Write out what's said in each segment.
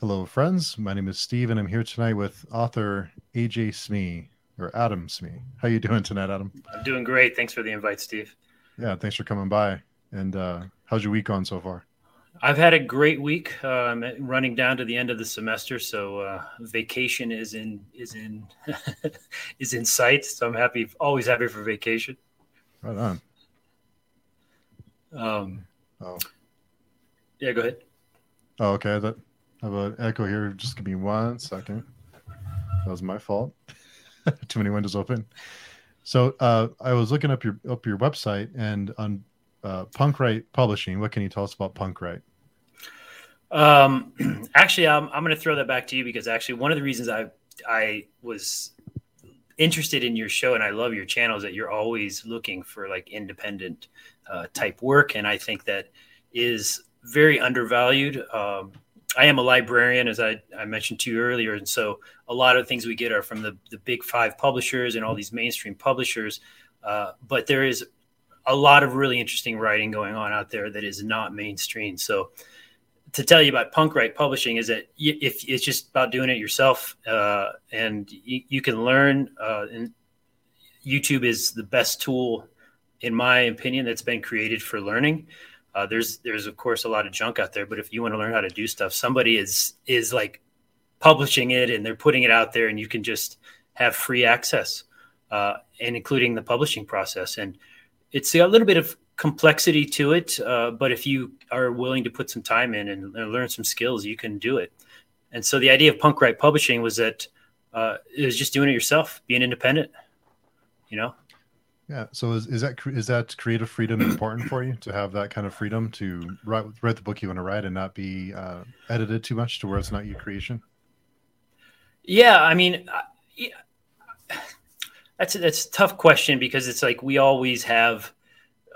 Hello, friends. My name is Steve, and I'm here tonight with author AJ Smee or Adam Smee. How you doing tonight, Adam? I'm doing great. Thanks for the invite, Steve. Yeah, thanks for coming by. And uh, how's your week going so far? I've had a great week. Uh, I'm running down to the end of the semester, so uh, vacation is in is in is in sight. So I'm happy, always happy for vacation. Right on. Um, oh, yeah. Go ahead. Oh, okay. That Have an echo here. Just give me one second. That was my fault. Too many windows open. So uh, I was looking up your up your website and on uh, Punkwright Publishing. What can you tell us about Punkwright? Um, actually, I'm I'm going to throw that back to you because actually one of the reasons I I was interested in your show and I love your channel is that you're always looking for like independent uh, type work, and I think that is very undervalued. Um, I am a librarian, as I, I, mentioned to you earlier, and so a lot of things we get are from the the big five publishers and all these mainstream publishers. Uh, but there is a lot of really interesting writing going on out there that is not mainstream. So to tell you about Punkwright Publishing is that if it's just about doing it yourself, uh, and you, you, can learn. Uh, and YouTube is the best tool, in my opinion, that's been created for learning. Uh, there's there's of course a lot of junk out there, but if you want to learn how to do stuff, somebody is is like publishing it and they're putting it out there, and you can just have free access, uh, and including the publishing process. And it's a little bit of complexity to it, uh, but if you are willing to put some time in and, and, learn some skills, you can do it. And so the idea of Punkwright Publishing was that uh, it was just doing it yourself, being independent. You know. Yeah. So is, is that is that creative freedom important for you to have that kind of freedom to write write the book you want to write and not be uh, edited too much to where it's not your creation? Yeah, I mean, yeah, that's a, that's a tough question because it's like we always have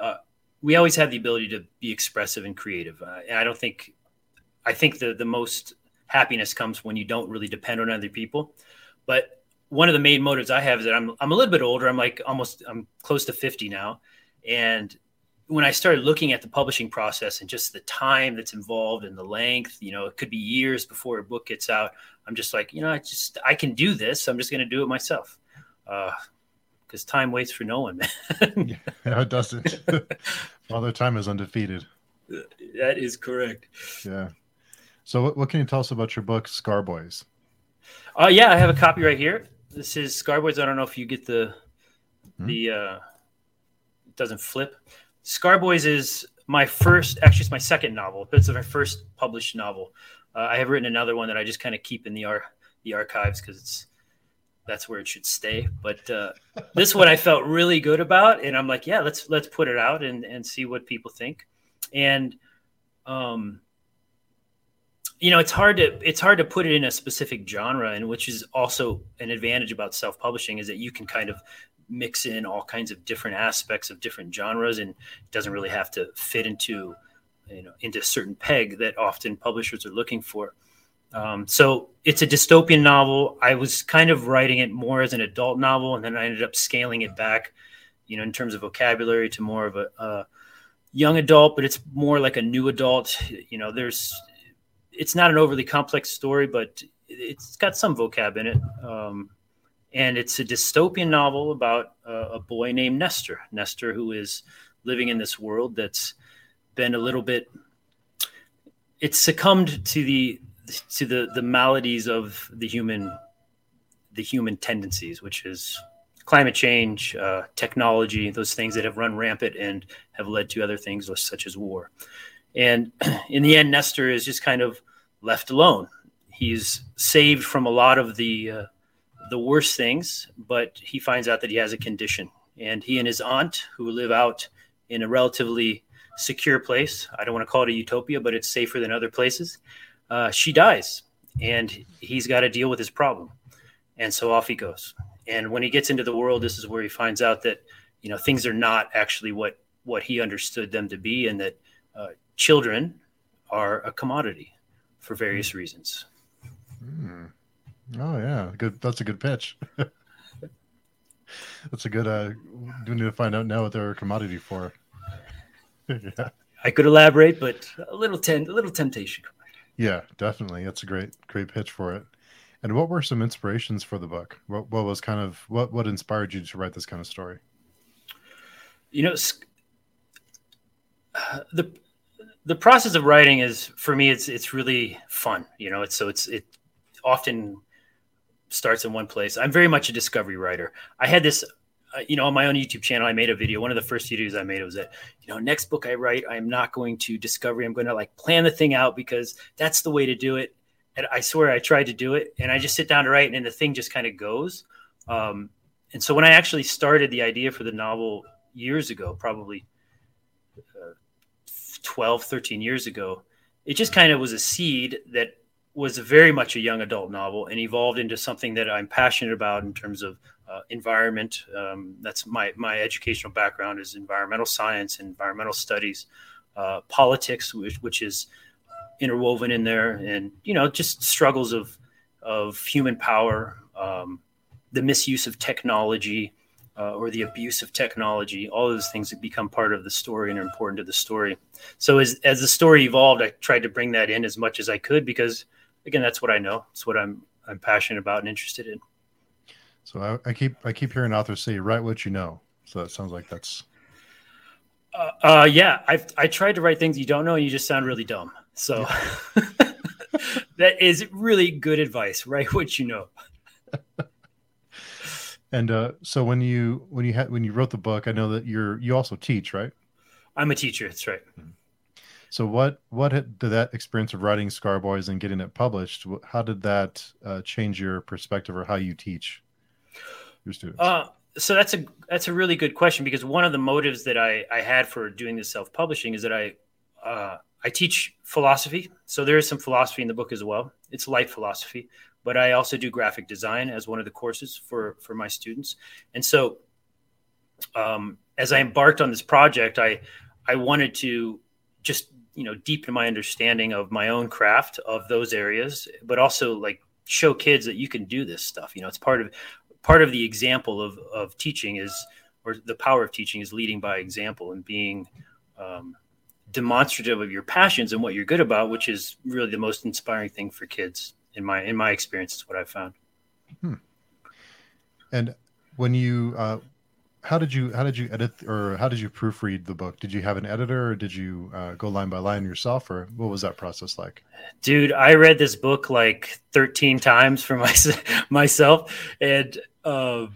uh, we always have the ability to be expressive and creative. Uh, and I don't think, I think the, the most happiness comes when you don't really depend on other people. But one of the main motives I have is that I'm, I'm a little bit older. I'm like almost, I'm close to 50 now. And when I started looking at the publishing process and just the time that's involved and the length, you know, it could be years before a book gets out. I'm just like, you know, I just, I can do this. I'm just going to do it myself. Uh, because time waits for no one, man. yeah, it doesn't. Father Time is undefeated. That is correct. Yeah. So, what, what can you tell us about your book, Scarboys? Uh, yeah, I have a copy right here. This is Scarboys. I don't know if you get the hmm? the uh, it doesn't flip. Scarboys is my first, actually, it's my second novel. But it's my first published novel. Uh, I have written another one that I just kind of keep in the ar- the archives because it's that's where it should stay. But uh, this one I felt really good about, and I'm like, yeah, let's let's put it out and and see what people think. And um, you know, it's hard to it's hard to put it in a specific genre, and which is also an advantage about self publishing is that you can kind of mix in all kinds of different aspects of different genres, and it doesn't really have to fit into you know into a certain peg that often publishers are looking for. Um, so it's a dystopian novel. I was kind of writing it more as an adult novel, and then I ended up scaling it back, you know, in terms of vocabulary to more of a, a young adult, but it's more like a new adult. You know, there's, it's not an overly complex story, but it's got some vocab in it. Um, and it's a dystopian novel about a boy named Nestor. Nestor, who is living in this world that's been a little bit, it's succumbed to the to the the maladies of the human the human tendencies, which is climate change, uh, technology, those things that have run rampant and have led to other things such as war. And in the end, Nestor is just kind of left alone. He's saved from a lot of the uh, the worst things, but he finds out that he has a condition. And he and his aunt, who live out in a relatively secure place, I don't want to call it a utopia, but it's safer than other places uh, she dies and he's got to deal with his problem. And so off he goes. And when he gets into the world, this is where he finds out that, you know, things are not actually what, what he understood them to be and that uh, children are a commodity for various mm. reasons. Mm. Oh yeah. Good. That's a good pitch. that's a good, uh, do need to find out now what they're a commodity for. yeah. I could elaborate, but a little, ten, a little temptation. Yeah, definitely. That's a great, great pitch for it. And what were some inspirations for the book? What, what was kind of what what inspired you to write this kind of story? You know, the the process of writing is for me it's it's really fun. You know, it's so it's it often starts in one place. I'm very much a discovery writer. I had this uh, you know, on my own YouTube channel, I made a video. One of the first videos I made was that, you know, next book I write, I'm not going to discovery. I'm going to like plan the thing out because that's the way to do it. And I swear I tried to do it and I just sit down to write and then the thing just kind of goes. Um, and so when I actually started the idea for the novel years ago, probably 12, 13 years ago, it just kind of was a seed that was very much a young adult novel and evolved into something that I'm passionate about in terms of uh, environment. Um, that's my my educational background is environmental science, environmental studies, uh, politics, which, which is interwoven in there, and you know just struggles of of human power, um, the misuse of technology. Uh, or the abuse of technology, all those things that become part of the story and are important to the story. So as as the story evolved, I tried to bring that in as much as I could because, again, that's what I know. It's what I'm I'm passionate about and interested in. So I, I, keep I keep hearing authors say, "Write what you know." So that sounds like that's. Uh, uh, yeah, I've I tried to write things you don't know, and you just sound really dumb. So yeah. that is really good advice. Write what you know. and uh, so when you when you had when you wrote the book, I know that you're you also teach, right? I'm a teacher. That's right. Hmm. So what what did that experience of writing Scarboys and getting it published? How did that uh, change your perspective or how you teach? your students? Uh, so that's a that's a really good question because one of the motives that I, I had for doing this self publishing is that I uh, I teach philosophy, so there is some philosophy in the book as well. It's light philosophy, but I also do graphic design as one of the courses for for my students, and so um, as I embarked on this project, I I wanted to just you know deepen my understanding of my own craft of those areas, but also like show kids that you can do this stuff. You know, it's part of part of the example of, of teaching is, or the power of teaching is leading by example and being um, demonstrative of your passions and what you're good about, which is really the most inspiring thing for kids in my in my experience. Is what I've found. Hmm. And when you, uh, how did you how did you edit or how did you proofread the book? Did you have an editor or did you uh, go line by line yourself, or what was that process like? Dude, I read this book like 13 times for my, myself, and uh,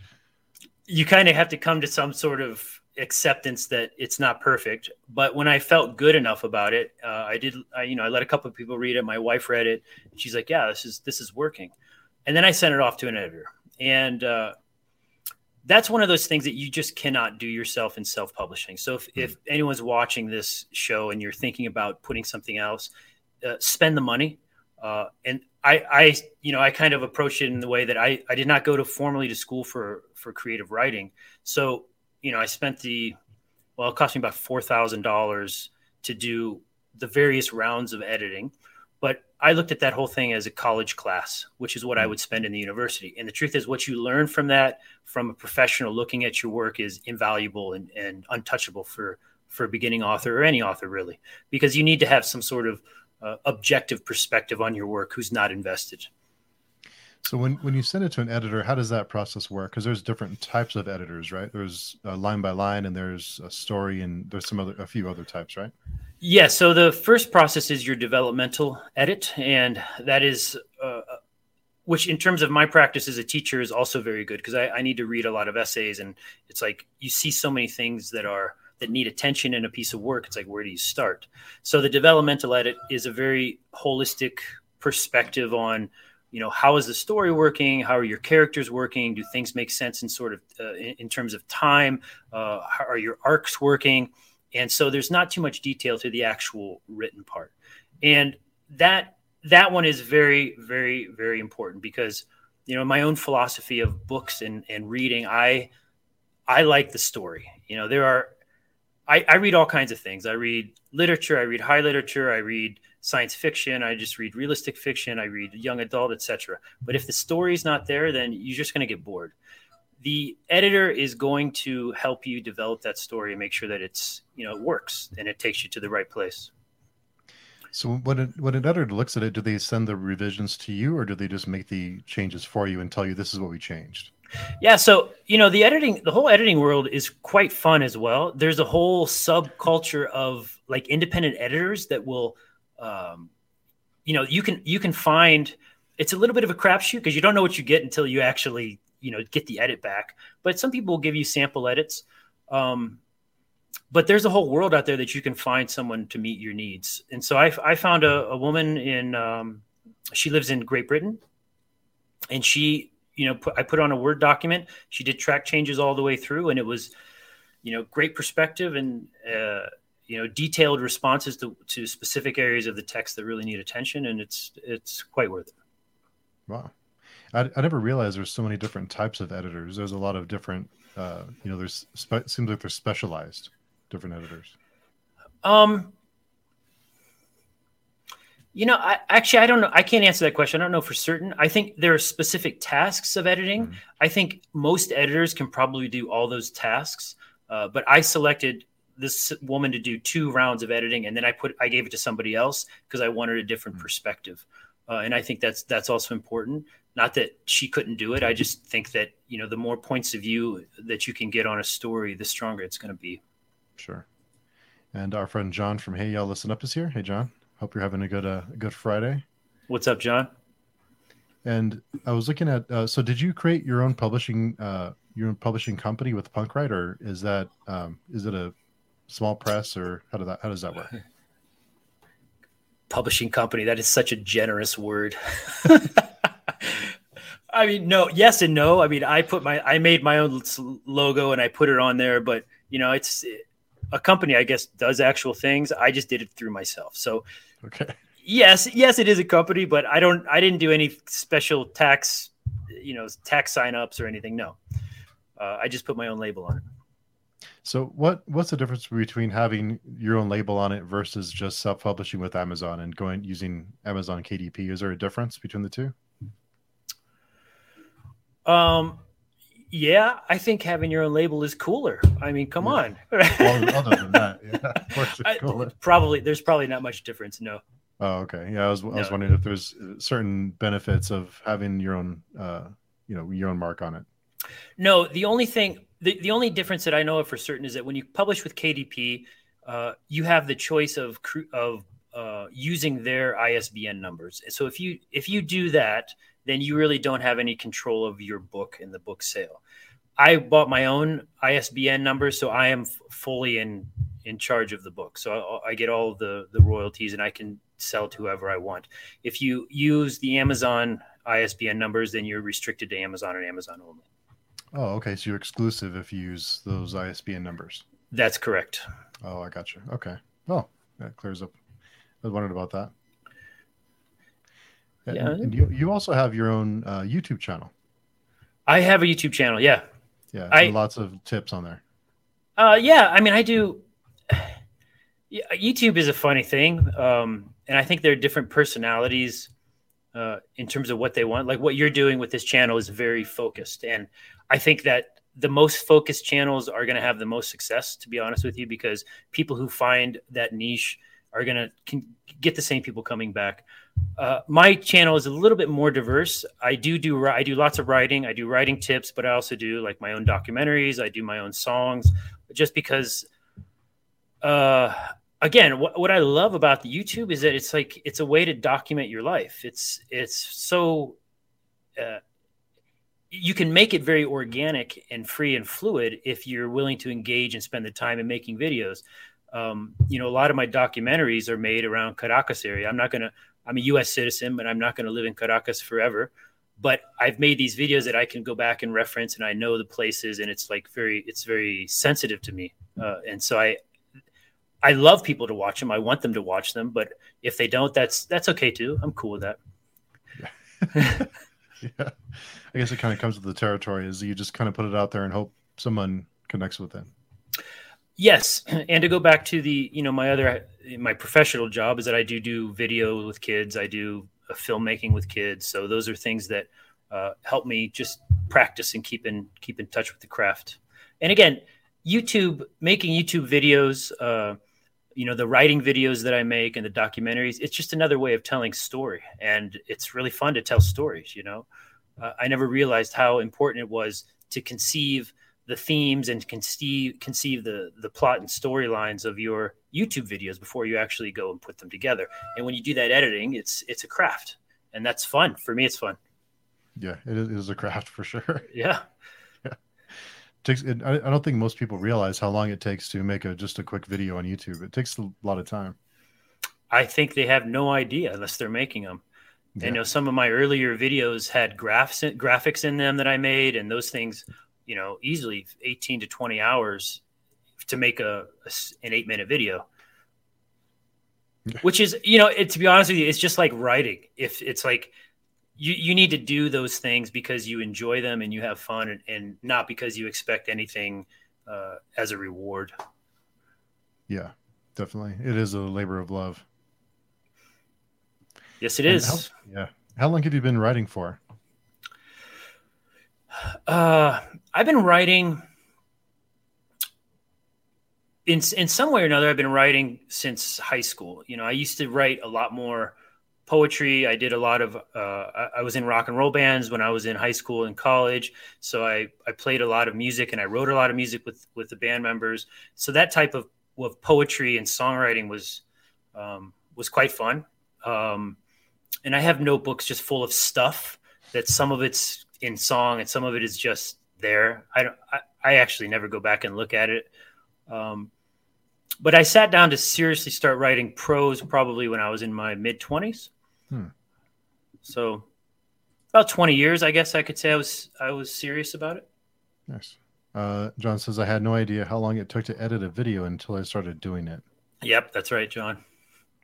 you kind of have to come to some sort of acceptance that it's not perfect. But when I felt good enough about it, uh, I did. I, you know, I let a couple of people read it. My wife read it. She's like, "Yeah, this is this is working." And then I sent it off to an editor, and uh, that's one of those things that you just cannot do yourself in self-publishing. So if, mm-hmm. if anyone's watching this show and you're thinking about putting something else, uh, spend the money. Uh, and I, I, you know, I kind of approached it in the way that I, I did not go to formally to school for for creative writing. So, you know, I spent the, well, it cost me about four thousand dollars to do the various rounds of editing, but I looked at that whole thing as a college class, which is what I mm. would spend in the university. And the truth is, what you learn from that, from a professional looking at your work, is invaluable and, and untouchable for for a beginning author or any author really, because you need to have some sort of uh, objective perspective on your work who's not invested. So when, when you send it to an editor, how does that process work? Because there's different types of editors, right? There's uh, line by line, and there's a story, and there's some other a few other types, right? Yeah. So the first process is your developmental edit, and that is, uh, which in terms of my practice as a teacher is also very good because I, I need to read a lot of essays, and it's like you see so many things that are that need attention in a piece of work, it's like where do you start? So the developmental edit is a very holistic perspective on you know how is the story working? How are your characters working? Do things make sense in sort of uh, in, in, terms of time? Uh, how are your arcs working? And so there's not too much detail to the actual written part. And that that one is very very very important because you know my own philosophy of books and and reading i i like the story. You know there are I, I read all kinds of things. I read literature, I read high literature, I read science fiction, I just read realistic fiction, I read young adult, etc. But if the story's not there, then you're just going to get bored. The editor is going to help you develop that story and make sure that it's you know it works and it takes you to the right place. So when it, when an editor looks at it, do they send the revisions to you, or do they just make the changes for you and tell you this is what we changed? Yeah, so you know the editing, the whole editing world is quite fun as well. There's a whole subculture of like independent editors that will, um, you know, you can you can find. It's a little bit of a crapshoot because you don't know what you get until you actually you know get the edit back. But some people will give you sample edits. Um, but there's a whole world out there that you can find someone to meet your needs. And so I, I found a, a woman in, um, she lives in Great Britain, and she, you know, put, I put on a Word document. She did track changes all the way through, and it was, you know, great perspective and, uh, you know, detailed responses to, to specific areas of the text that really need attention, and it's it's quite worth it. Wow, I, I never realized there's so many different types of editors. There's a lot of different, uh, you know, there's spe- seems like they're specialized different editors? Um, you know, I actually I don't know. I can't answer that question. I don't know for certain. I think there are specific tasks of editing. Mm-hmm. I think most editors can probably do all those tasks. Uh, but I selected this woman to do two rounds of editing, and then I put I gave it to somebody else because I wanted a different mm-hmm. perspective. Uh, and I think that's that's also important. Not that she couldn't do it. I just think that you know the more points of view that you can get on a story, the stronger it's going to be. Sure. And our friend John from Hey Y'all Listen Up is here. Hey John, hope you're having a good uh, good Friday. What's up, John? And I was looking at. Uh, so, did you create your own publishing uh, your own publishing company with Punkwright, or is that um, is it a small press, or how does that how does that work? Publishing company. That is such a generous word. I mean, no, yes and no. I mean, I put my I made my own logo and I put it on there, but you know, it's a company, I guess, does actual things. I just did it through myself. So, okay. Yes, yes, it is a company, but I don't, I didn't do any special tax, you know, tax signups or anything. No, uh, I just put my own label on it. So, what what's the difference between having your own label on it versus just self publishing with Amazon and going using Amazon KDP? Is there a difference between the two? Um, yeah, I think having your own label is cooler. I mean, come yeah. on. well, other than that, yeah, of course it's cooler. I, probably there's probably not much difference. No. Oh, okay. Yeah, I was I was wondering if there's certain benefits of having your own, uh, you know, your own mark on it. No, the only thing, the, the only difference that I know of for certain is that when you publish with KDP, uh, you have the choice of of uh, using their ISBN numbers. So if you if you do that, then you really don't have any control of your book and the book sale. I bought my own ISBN number, so I am f- fully in in charge of the book. So I, I, get all the the royalties, and I can sell to whoever I want. If you use the Amazon ISBN numbers, then you're restricted to Amazon and Amazon only. Oh, okay. So you're exclusive if you use those ISBN numbers. That's correct. Oh, I got you. Okay. Oh, that clears up. I was wondering about that. Yeah. And you, you also have your own uh, YouTube channel. I have a YouTube channel. Yeah. Yeah. I, lots of tips on there. Uh, yeah. I mean, I do. Yeah, YouTube is a funny thing. Um, and I think there are different personalities uh, in terms of what they want. Like what you're doing with this channel is very focused. And I think that the most focused channels are going to have the most success, to be honest with you, because people who find that niche are going to get the same people coming back. Uh, my channel is a little bit more diverse. I do do I do lots of writing. I do writing tips, but I also do like my own documentaries. I do my own songs, just because. Uh, again, what, what I love about the YouTube is that it's like it's a way to document your life. It's it's so. Uh, you can make it very organic and free and fluid if you're willing to engage and spend the time in making videos um, you know, a lot of my documentaries are made around Caracas area. I'm not going to, I'm a U.S. citizen, but I'm not going to live in Caracas forever. But I've made these videos that I can go back and reference, and I know the places, and it's like very, it's very sensitive to me. Uh, and so I, I love people to watch them. I want them to watch them, but if they don't, that's that's okay too. I'm cool with that. yeah, I guess it kind of comes with the territory. Is you just kind of put it out there and hope someone connects with it. Yes, and to go back to the, you know, my other my professional job is that I do do video with kids. I do filmmaking with kids. So those are things that uh, help me just practice and keep in keep in touch with the craft. And again, YouTube making YouTube videos, uh, you know the writing videos that I make and the documentaries. It's just another way of telling story, and it's really fun to tell stories. You know, uh, I never realized how important it was to conceive the themes and conceive conceive the the plot and storylines of your YouTube videos before you actually go and put them together. And when you do that editing, it's it's a craft, and that's fun for me. It's fun. Yeah, it is a craft for sure. Yeah. Takes. It, I don't think most people realize how long it takes to make a just a quick video on YouTube. It takes a lot of time. I think they have no idea unless they're making them. Yeah. I know some of my earlier videos had graphs graphics in them that I made, and those things you know, easily 18 to 20 hours to make a, a an eight minute video. Which is, you know, it, to be honest with you, it's just like writing. If it's like you, you need to do those things because you enjoy them and you have fun and, and not because you expect anything uh, as a reward. Yeah, definitely. It is a labor of love. Yes, it and is. How, yeah. How long have you been writing for? Uh, I've been writing in in some way or another. I've been writing since high school. You know, I used to write a lot more poetry. I did a lot of. Uh, I was in rock and roll bands when I was in high school and college. So I I played a lot of music and I wrote a lot of music with with the band members. So that type of of poetry and songwriting was um, was quite fun. Um, and I have notebooks just full of stuff that some of it's in song and some of it is just there. I don't. I, I actually never go back and look at it. Um, but I sat down to seriously start writing prose probably when I was in my mid twenties. Hmm. So about twenty years, I guess I could say I was I was serious about it. Nice. Uh, John says I had no idea how long it took to edit a video until I started doing it. Yep, that's right, John.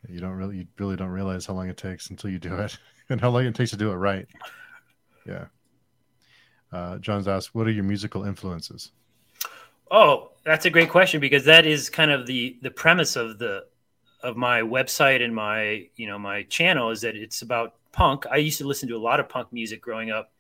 You don't really, you really don't realize how long it takes until you do it, and how long it takes to do it right. Yeah. Uh, John's asked, "What are your musical influences?" Oh, that's a great question because that is kind of the the premise of the of my website and my you know my channel is that it's about punk. I used to listen to a lot of punk music growing up.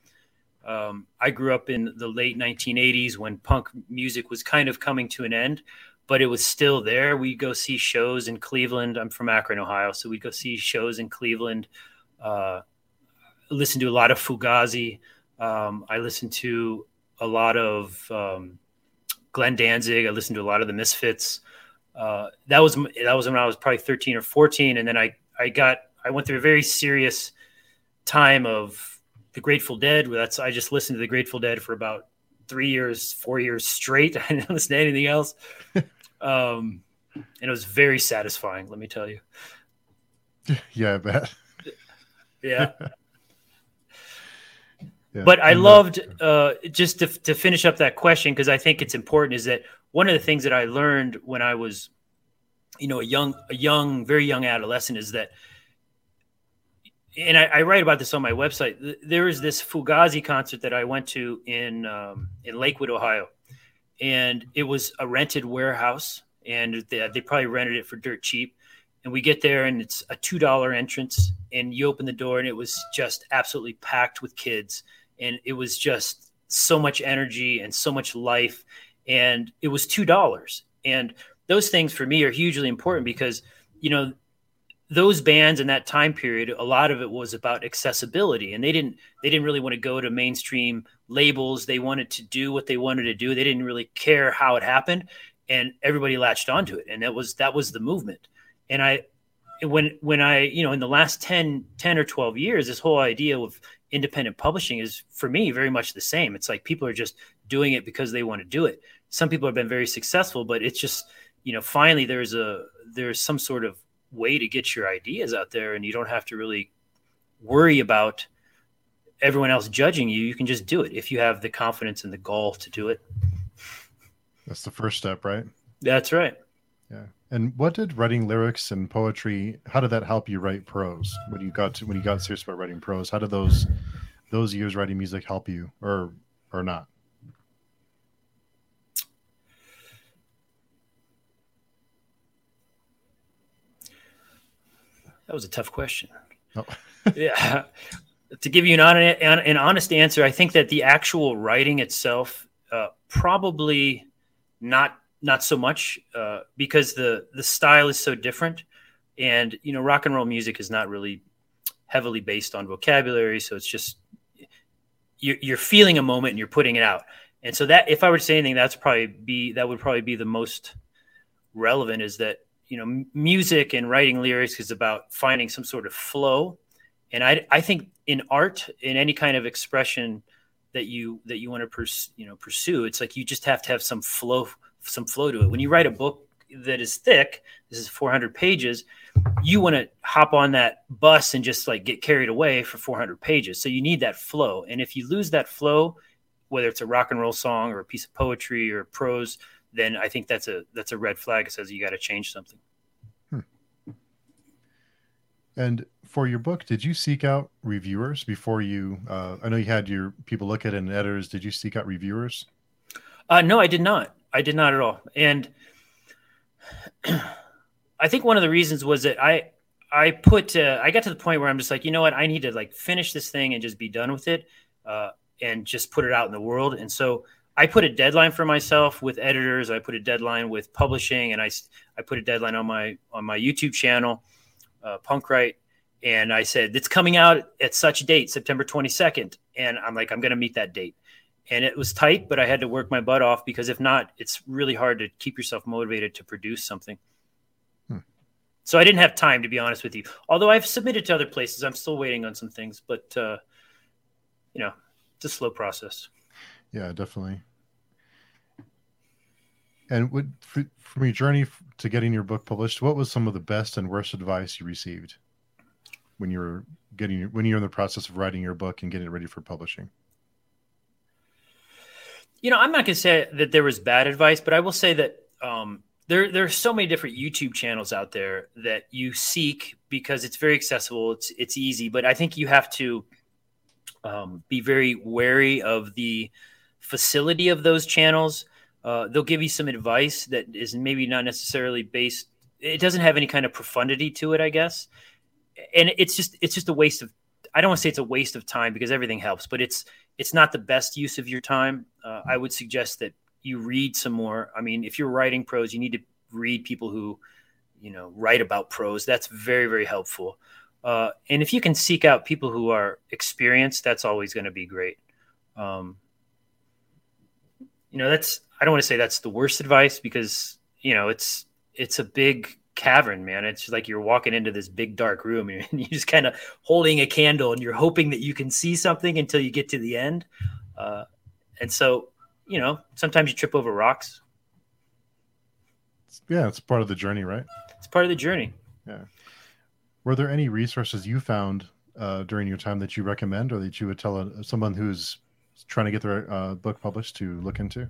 Um, I grew up in the late 1980s when punk music was kind of coming to an end, but it was still there. We'd go see shows in Cleveland. I'm from Akron, Ohio, so we'd go see shows in Cleveland. Uh, listen to a lot of Fugazi. Um, I listened to a lot of um, Glenn Danzig. I listened to a lot of the Misfits. Uh, that was that was when I was probably 13 or 14, and then I I got I went through a very serious time of the Grateful Dead. That's I just listened to the Grateful Dead for about three years, four years straight. I didn't listen to anything else, um, and it was very satisfying. Let me tell you. Yeah, I bet. yeah. But I loved uh, just to, to finish up that question because I think it's important. Is that one of the things that I learned when I was, you know, a young, a young, very young adolescent is that, and I, I write about this on my website. There is this Fugazi concert that I went to in um, in Lakewood, Ohio, and it was a rented warehouse, and they, they probably rented it for dirt cheap. And we get there and it's a two dollar entrance and you open the door and it was just absolutely packed with kids. And it was just so much energy and so much life and it was two dollars. And those things for me are hugely important because you know those bands in that time period a lot of it was about accessibility and they didn't they didn't really want to go to mainstream labels. They wanted to do what they wanted to do. They didn't really care how it happened and everybody latched onto it. And that was that was the movement. And i when when i you know in the last 10 10 or 12 years this whole idea of independent publishing is for me very much the same. It's like people are just doing it because they want to do it. Some people have been very successful, but it's just, you know, finally there's a there's some sort of way to get your ideas out there and you don't have to really worry about everyone else judging you. You can just do it if you have the confidence and the goal to do it. That's the first step, right? That's right. Yeah. And what did writing lyrics and poetry? How did that help you write prose when you got to when you got serious about writing prose? How did those those years writing music help you, or or not? That was a tough question. Oh. yeah. To give you an, an honest answer, I think that the actual writing itself uh, probably not not so much uh, because the the style is so different, and you know, rock and roll music is not really heavily based on vocabulary, so it's just you're, you're feeling a moment and you're putting it out. And so that, if I were to say anything, that's probably be that would probably be the most relevant. Is that you know, music and writing lyrics is about finding some sort of flow, and I I think in art, in any kind of expression that you that you want to pers- you know pursue, it's like you just have to have some flow some flow to it. When you write a book that is thick, this is 400 pages, you want to hop on that bus and just like get carried away for 400 pages. So you need that flow. And if you lose that flow, whether it's a rock and roll song or a piece of poetry or prose, then I think that's a that's a red flag. It says you got to change something. Hmm. And for your book, did you seek out reviewers before you? Uh, I know you had your people look at it and editors. Did you seek out reviewers? Uh, no, I did not. I did not at all. And I think one of the reasons was that I I put uh, I got to the point where I'm just like, you know what, I need to like finish this thing and just be done with it, uh, and just put it out in the world. And so I put a deadline for myself with editors. I put a deadline with publishing, and I I put a deadline on my on my YouTube channel, uh, Punkwright, and I said it's coming out at such date, September 22nd, and I'm like, I'm going to meet that date and it was tight, but I had to work my butt off because if not, it's really hard to keep yourself motivated to produce something. Hmm. So I didn't have time to be honest with you. Although I've submitted to other places, I'm still waiting on some things, but uh, you know, it's a slow process. Yeah, definitely. And what, from your journey to getting your book published, what was some of the best and worst advice you received when you were getting when you're in the process of writing your book and getting it ready for publishing? You know, I'm not going to say that there was bad advice, but I will say that um, there there are so many different YouTube channels out there that you seek because it's very accessible, it's it's easy. But I think you have to um, be very wary of the facility of those channels. Uh, they'll give you some advice that is maybe not necessarily based. It doesn't have any kind of profundity to it, I guess, and it's just it's just a waste of. I don't want to say it's a waste of time because everything helps, but it's it's not the best use of your time. Uh, I would suggest that you read some more. I mean, if you're writing prose, you need to read people who, you know, write about prose. That's very, very helpful. Uh, and if you can seek out people who are experienced, that's always going to be great. Um, you know, that's I don't want to say that's the worst advice because you know it's it's a big cavern, man. It's like you're walking into this big dark room and you're just kind of holding a candle and you're hoping that you can see something until you get to the end. Uh, and so, you know, sometimes you trip over rocks. Yeah, it's part of the journey, right? It's part of the journey. Yeah. Were there any resources you found uh, during your time that you recommend or that you would tell a, someone who's trying to get their uh, book published to look into?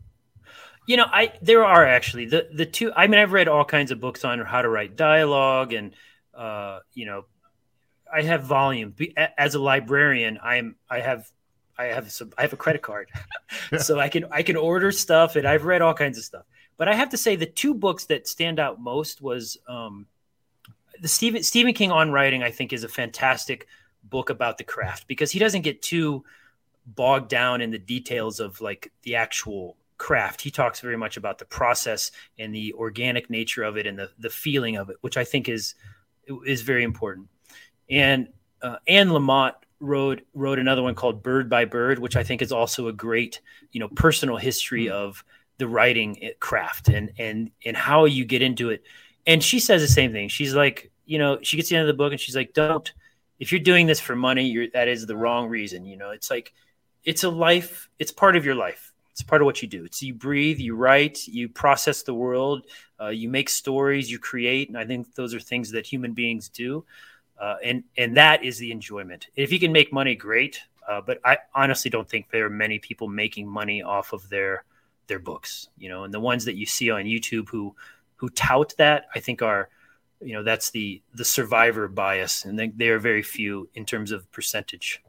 You know, I there are actually the the two. I mean, I've read all kinds of books on how to write dialogue, and uh, you know, I have volume. As a librarian, I'm I have I have some I have a credit card, so I can I can order stuff, and I've read all kinds of stuff. But I have to say, the two books that stand out most was um, the Stephen Stephen King on writing. I think is a fantastic book about the craft because he doesn't get too bogged down in the details of like the actual craft. He talks very much about the process and the organic nature of it and the the feeling of it, which I think is is very important. And uh, Anne Lamott wrote wrote another one called Bird by Bird, which I think is also a great you know personal history hmm. of the writing craft and and and how you get into it. And she says the same thing. She's like, you know, she gets the end of the book and she's like, don't if you're doing this for money, you're that is the wrong reason. You know, it's like it's a life. It's part of your life it's part of what you do. It's you breathe, you write, you process the world, uh, you make stories, you create, and I think those are things that human beings do, uh, and and that is the enjoyment. If you can make money, great. Uh, but I honestly don't think there are many people making money off of their their books. You know, and the ones that you see on YouTube who who tout that, I think are you know that's the the survivor bias, and they, they are very few in terms of percentage.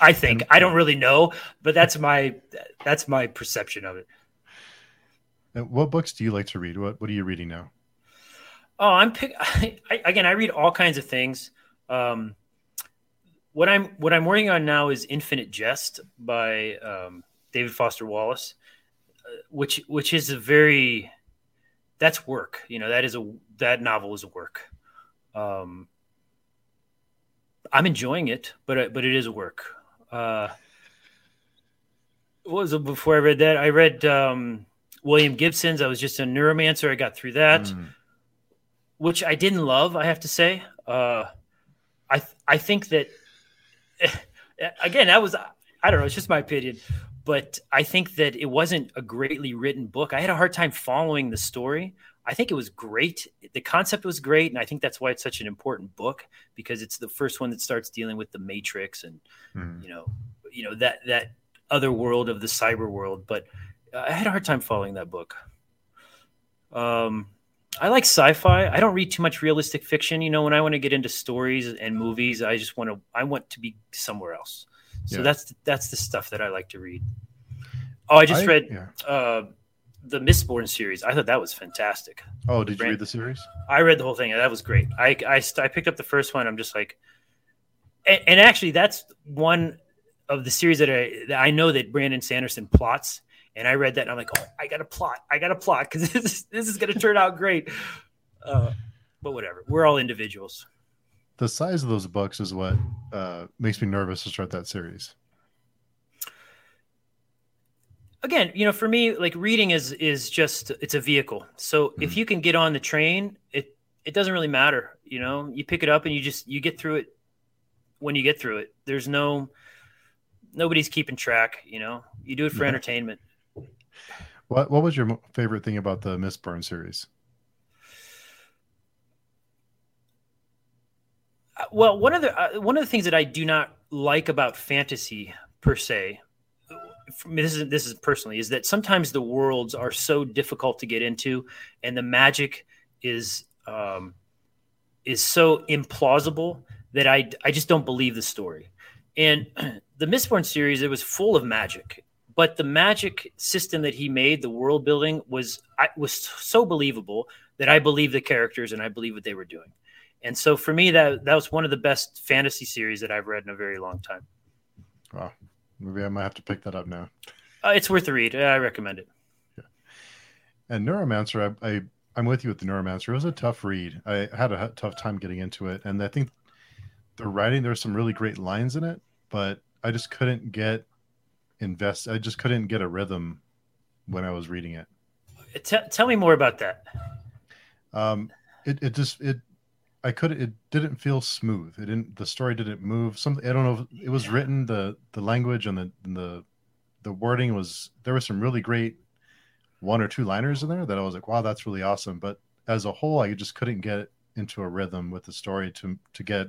I think I don't really know, but that's my that's my perception of it. And what books do you like to read? What What are you reading now? Oh, I'm pick. I, again, I read all kinds of things. Um, what I'm what I'm working on now is Infinite Jest by um, David Foster Wallace, which which is a very that's work. You know, that is a that novel is a work. Um, I'm enjoying it, but but it is work. Uh, what was it before I read that? I read um, William Gibson's. I was just a neuromancer. I got through that, mm. which I didn't love. I have to say. Uh, I th- I think that again that was I don't know. It's just my opinion, but I think that it wasn't a greatly written book. I had a hard time following the story. I think it was great. The concept was great, and I think that's why it's such an important book because it's the first one that starts dealing with the Matrix and mm. you know, you know that that other world of the cyber world. But I had a hard time following that book. Um, I like sci-fi. I don't read too much realistic fiction. You know, when I want to get into stories and movies, I just want to. I want to be somewhere else. So yeah. that's that's the stuff that I like to read. Oh, I just I, read. Yeah. Uh, the Mistborn series. I thought that was fantastic. Oh, did you read the series? I read the whole thing. That was great. I, I, I picked up the first one. I'm just like, and, and, actually, that's one of the series that I that I know that Brandon Sanderson plots. And I read that, and I'm like, oh, I got to plot. I got to plot because this is, this is going to turn out great. Uh, but whatever, we're all individuals. The size of those books is what uh, makes me nervous to start that series again, you know, for me, like reading is is just it's a vehicle. So mm-hmm. if you can get on the train, it it doesn't really matter. You know, you pick it up and you just you get through it when you get through it. There's no nobody's keeping track. You know, you do it for yeah. entertainment. What What was your favorite thing about the Mistborn series? Uh, well, one of the uh, one of the things that I do not like about fantasy per se this is this is personally is that sometimes the worlds are so difficult to get into, and the magic is um, is so implausible that I I just don't believe the story. And the Mistborn series, it was full of magic, but the magic system that he made, the world building, was I, was so believable that I believe the characters and I believe what they were doing. And so for me, that that was one of the best fantasy series that I've read in a very long time. Wow. Maybe I might have to pick that up now. Uh, it's worth a read. I recommend it. Yeah. And Neuromancer, I, I I'm with you with the Neuromancer. It was a tough read. I had a tough time getting into it, and I think the writing there's some really great lines in it, but I just couldn't get invest. I just couldn't get a rhythm when I was reading it. T- tell me more about that. Um, it it just it I could it didn't feel smooth. It didn't the story didn't move. Something I don't know. It was written the the language and the and the the wording was there was some really great one or two liners in there that I was like, wow, that's really awesome. But as a whole, I just couldn't get into a rhythm with the story to to get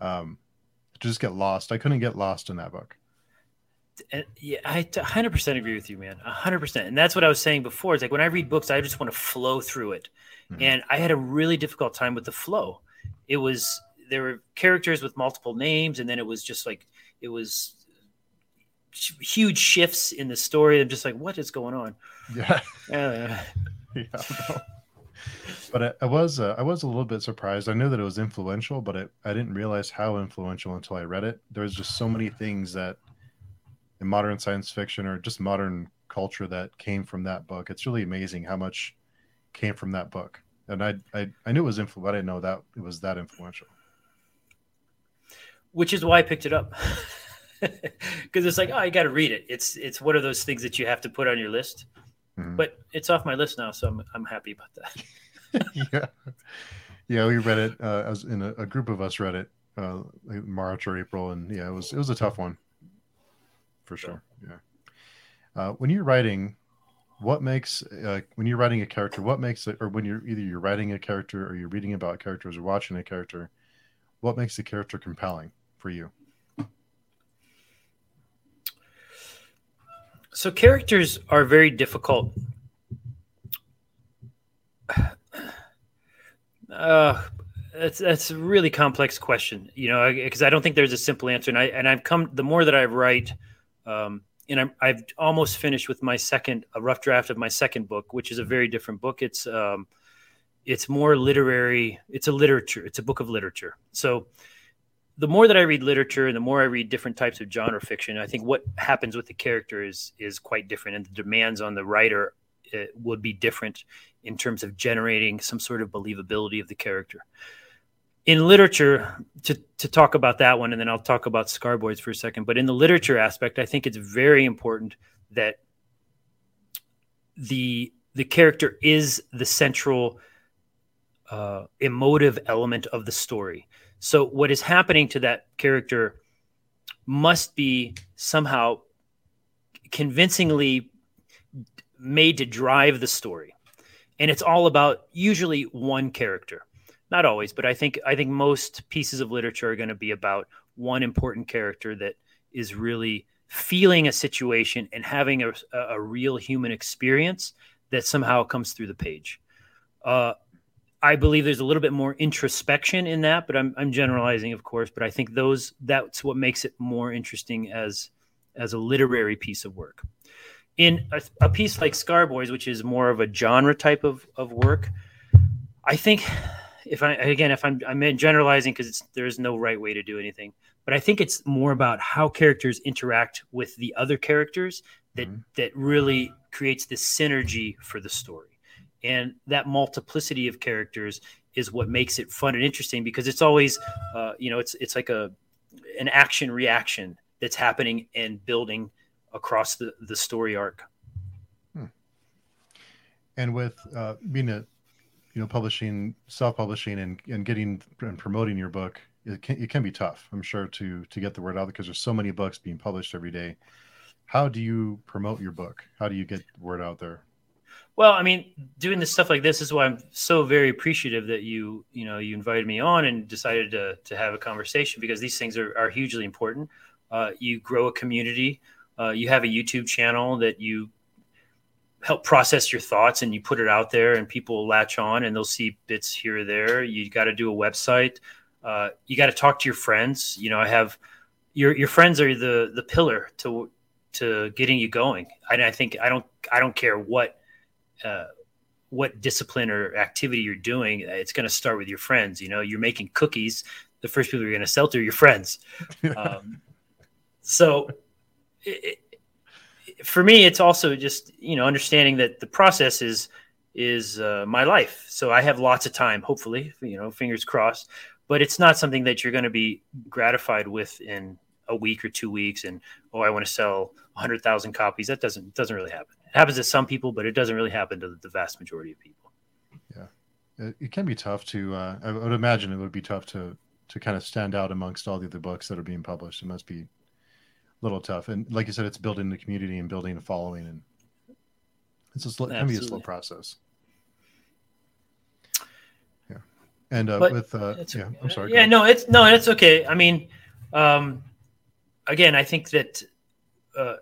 um to just get lost. I couldn't get lost in that book. Yeah, I 100% agree with you, man. 100%. And that's what I was saying before. It's like when I read books, I just want to flow through it. Mm-hmm. And I had a really difficult time with the flow. It was there were characters with multiple names, and then it was just like it was huge shifts in the story. I'm just like, what is going on? Yeah. Uh, yeah. But I, I was uh, I was a little bit surprised. I knew that it was influential, but I, I didn't realize how influential until I read it. There's just so many things that in modern science fiction or just modern culture that came from that book. It's really amazing how much came from that book. And I I, I knew it was influential, but I didn't know that it was that influential. Which is why I picked it up. Because it's like, oh, you got to read it. It's it's one of those things that you have to put on your list. Mm-hmm. But it's off my list now, so I'm I'm happy about that. yeah, yeah, we read it. Uh, as in a, a, group of us read it, uh, March or April, and yeah, it was it was a tough one, for sure. Yeah. Uh, when you're writing, what makes uh, when you're writing a character what makes it or when you're either you're writing a character or you're reading about characters or watching a character what makes the character compelling for you so characters are very difficult uh that's that's a really complex question you know because I, I, don't think there's a simple answer and i and i've come the more that i write um and I'm, I've almost finished with my second, a rough draft of my second book, which is a very different book. It's, um, it's more literary. It's a literature. It's a book of literature. So the more that I read literature and the more I read different types of genre fiction, I think what happens with the character is is quite different, and the demands on the writer uh, would be different in terms of generating some sort of believability of the character. In literature, to to talk about that one, and then I'll talk about Scarboys for a second. But in the literature aspect, I think it's very important that the the character is the central uh, emotive element of the story. So what is happening to that character must be somehow convincingly made to drive the story. And it's all about usually one character. Not always, but I think I think most pieces of literature are going to be about one important character that is really feeling a situation and having a, a real human experience that somehow comes through the page. Uh, I believe there's a little bit more introspection in that, but I'm, I'm generalizing, of course. But I think those that's what makes it more interesting as as a literary piece of work. In a, a piece like Scarboys, which is more of a genre type of, of work, I think if I again if I'm I'm generalizing because there's no right way to do anything, but I think it's more about how characters interact with the other characters that mm-hmm. that really creates the synergy for the story and that multiplicity of characters is what makes it fun and interesting because it's always uh, you know it's it's like a an action reaction that's happening and building across the the story arc hmm. and with uh, being a you know publishing self-publishing and, and getting and promoting your book it can, it can be tough i'm sure to to get the word out because there's so many books being published every day how do you promote your book how do you get the word out there well, I mean, doing this stuff like this is why I'm so very appreciative that you, you know, you invited me on and decided to to have a conversation because these things are, are hugely important. Uh, you grow a community. Uh, you have a YouTube channel that you help process your thoughts and you put it out there and people latch on and they'll see bits here or there. You got to do a website. Uh, you got to talk to your friends. You know, I have your your friends are the the pillar to to getting you going. And I think I don't I don't care what uh, what discipline or activity you're doing, it's going to start with your friends. You know, you're making cookies. The first people you're going to sell to are your friends. um, so, it, for me, it's also just you know understanding that the process is is uh, my life. So I have lots of time. Hopefully, you know, fingers crossed. But it's not something that you're going to be gratified with in a week or two weeks. And oh, I want to sell 100,000 copies. That doesn't doesn't really happen It happens to some people, but it doesn't really happen to the vast majority of people. Yeah, it, it can be tough to. Uh, I would imagine it would be tough to to kind of stand out amongst all the other books that are being published. It must be little tough, and like you said, it's building the community and building a following, and it's a slow, can be a slow process. Yeah, and uh, with uh, yeah, I'm sorry. Yeah, no, it's no, it's okay. I mean, um, again, I think that uh,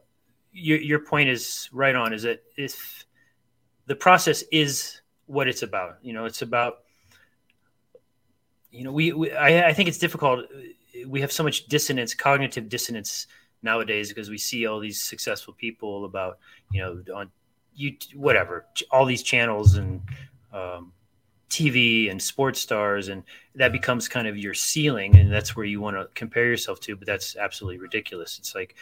your your point is right on. Is that if the process is what it's about, you know, it's about you know we, we I, I think it's difficult. We have so much dissonance, cognitive dissonance nowadays because we see all these successful people about you know on you whatever all these channels and um, TV and sports stars, and that becomes kind of your ceiling, and that's where you want to compare yourself to. But that's absolutely ridiculous. It's like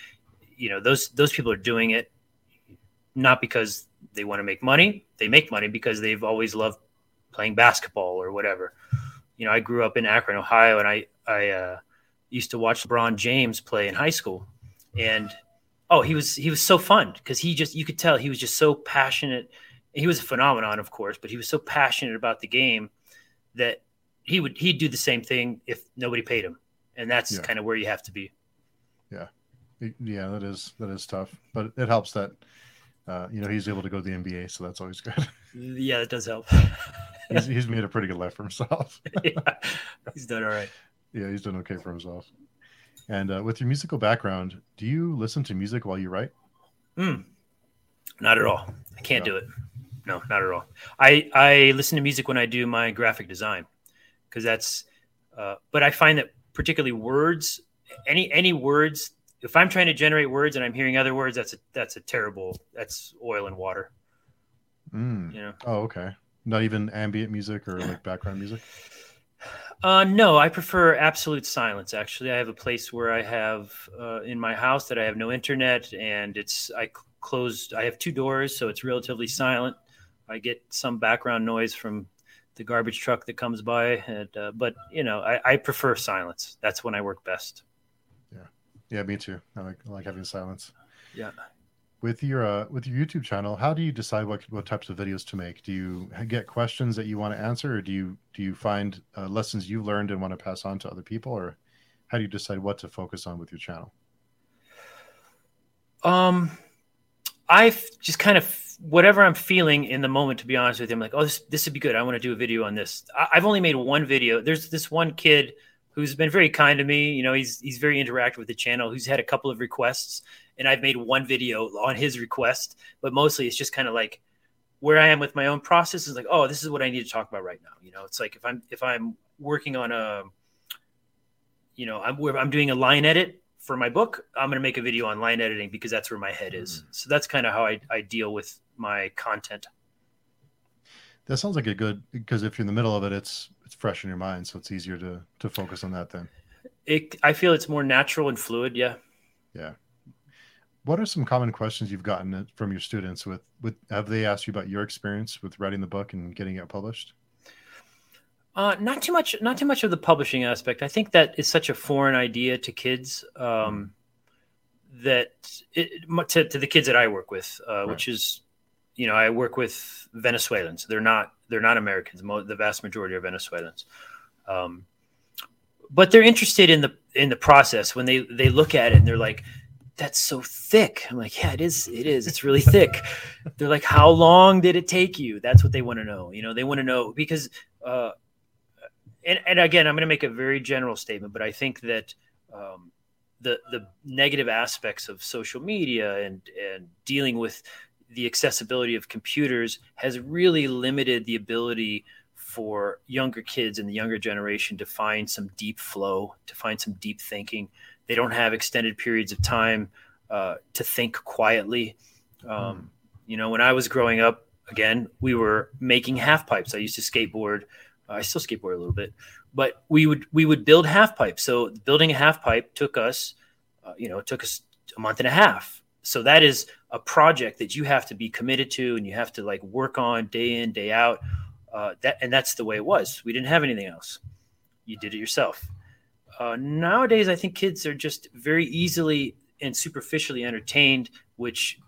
you know those those people are doing it not because they want to make money they make money because they've always loved playing basketball or whatever you know i grew up in akron ohio and i i uh, used to watch lebron james play in high school and oh he was he was so fun because he just you could tell he was just so passionate he was a phenomenon of course but he was so passionate about the game that he would he'd do the same thing if nobody paid him and that's yeah. kind of where you have to be yeah yeah, that is that is tough, but it helps that uh, you know he's able to go to the NBA, so that's always good. Yeah, it does help. he's, he's made a pretty good life for himself. yeah, he's done all right. Yeah, he's done okay for himself. And uh, with your musical background, do you listen to music while you write? Mm, not at all. I can't no. do it. No, not at all. I I listen to music when I do my graphic design because that's. Uh, but I find that particularly words, any any words if I'm trying to generate words and I'm hearing other words, that's a that's a terrible that's oil and water. Mm. You know? Oh, okay. Not even ambient music or like background music. Uh, no, I prefer absolute silence. Actually, I have a place where I have uh, in my house that I have no internet, and it's I closed. I have two doors, so it's relatively silent. I get some background noise from the garbage truck that comes by, and uh, but you know, I, I, prefer silence. That's when I work best. Yeah, yeah, me too. I like, I like having silence. Yeah with your uh, with your YouTube channel, how do you decide what what types of videos to make? Do you get questions that you want to answer, or do you do you find uh, lessons you've learned and want to pass on to other people, or how do you decide what to focus on with your channel? Um, I've just kind of whatever I'm feeling in the moment. To be honest with you, I'm like, oh, this this would be good. I want to do a video on this. I, I've only made one video. There's this one kid who's been very kind to me. You know, he's he's very interactive with the channel. Who's had a couple of requests, and I've made one video on his request. But mostly, it's just kind of like where I am with my own process is like, oh, this is what I need to talk about right now. You know, it's like if I'm if I'm working on a, you know, I'm I'm doing a line edit for my book. I'm going to make a video on line editing because that's where my head is. Mm. So that's kind of how I I deal with my content. That sounds like a good because if you're in the middle of it, it's it's fresh in your mind, so it's easier to to focus on that. Then, it I feel it's more natural and fluid. Yeah. Yeah. What are some common questions you've gotten from your students? With with have they asked you about your experience with writing the book and getting it published? Uh, not too much. Not too much of the publishing aspect. I think that is such a foreign idea to kids. Um, mm. That it, to, to the kids that I work with, uh, right. which is you know, I work with Venezuelans. They're not they're not Americans. the vast majority are Venezuelans. Um, but they're interested in the in the process when they they look at it and they're like, "That's so thick." I'm like, "Yeah, it is. It is. It's really thick." they're like, "How long did it take you?" That's what they want to know. You know, they want to know because. Uh, and, and again, I'm going to make a very general statement, but I think that um, the the negative aspects of social media and and dealing with the accessibility of computers has really limited the ability for younger kids and the younger generation to find some deep flow, to find some deep thinking. They don't have extended periods of time uh, to think quietly. Um. You know, when I was growing up, again, we were making half pipes. I used to skateboard. Uh, I still skateboard a little bit, but we would we would build half pipes. So building a half pipe took us, uh, you know, it took us a month and a half so that is a project that you have to be committed to and you have to like work on day in day out uh, that and that's the way it was we didn't have anything else you did it yourself uh, nowadays i think kids are just very easily and superficially entertained which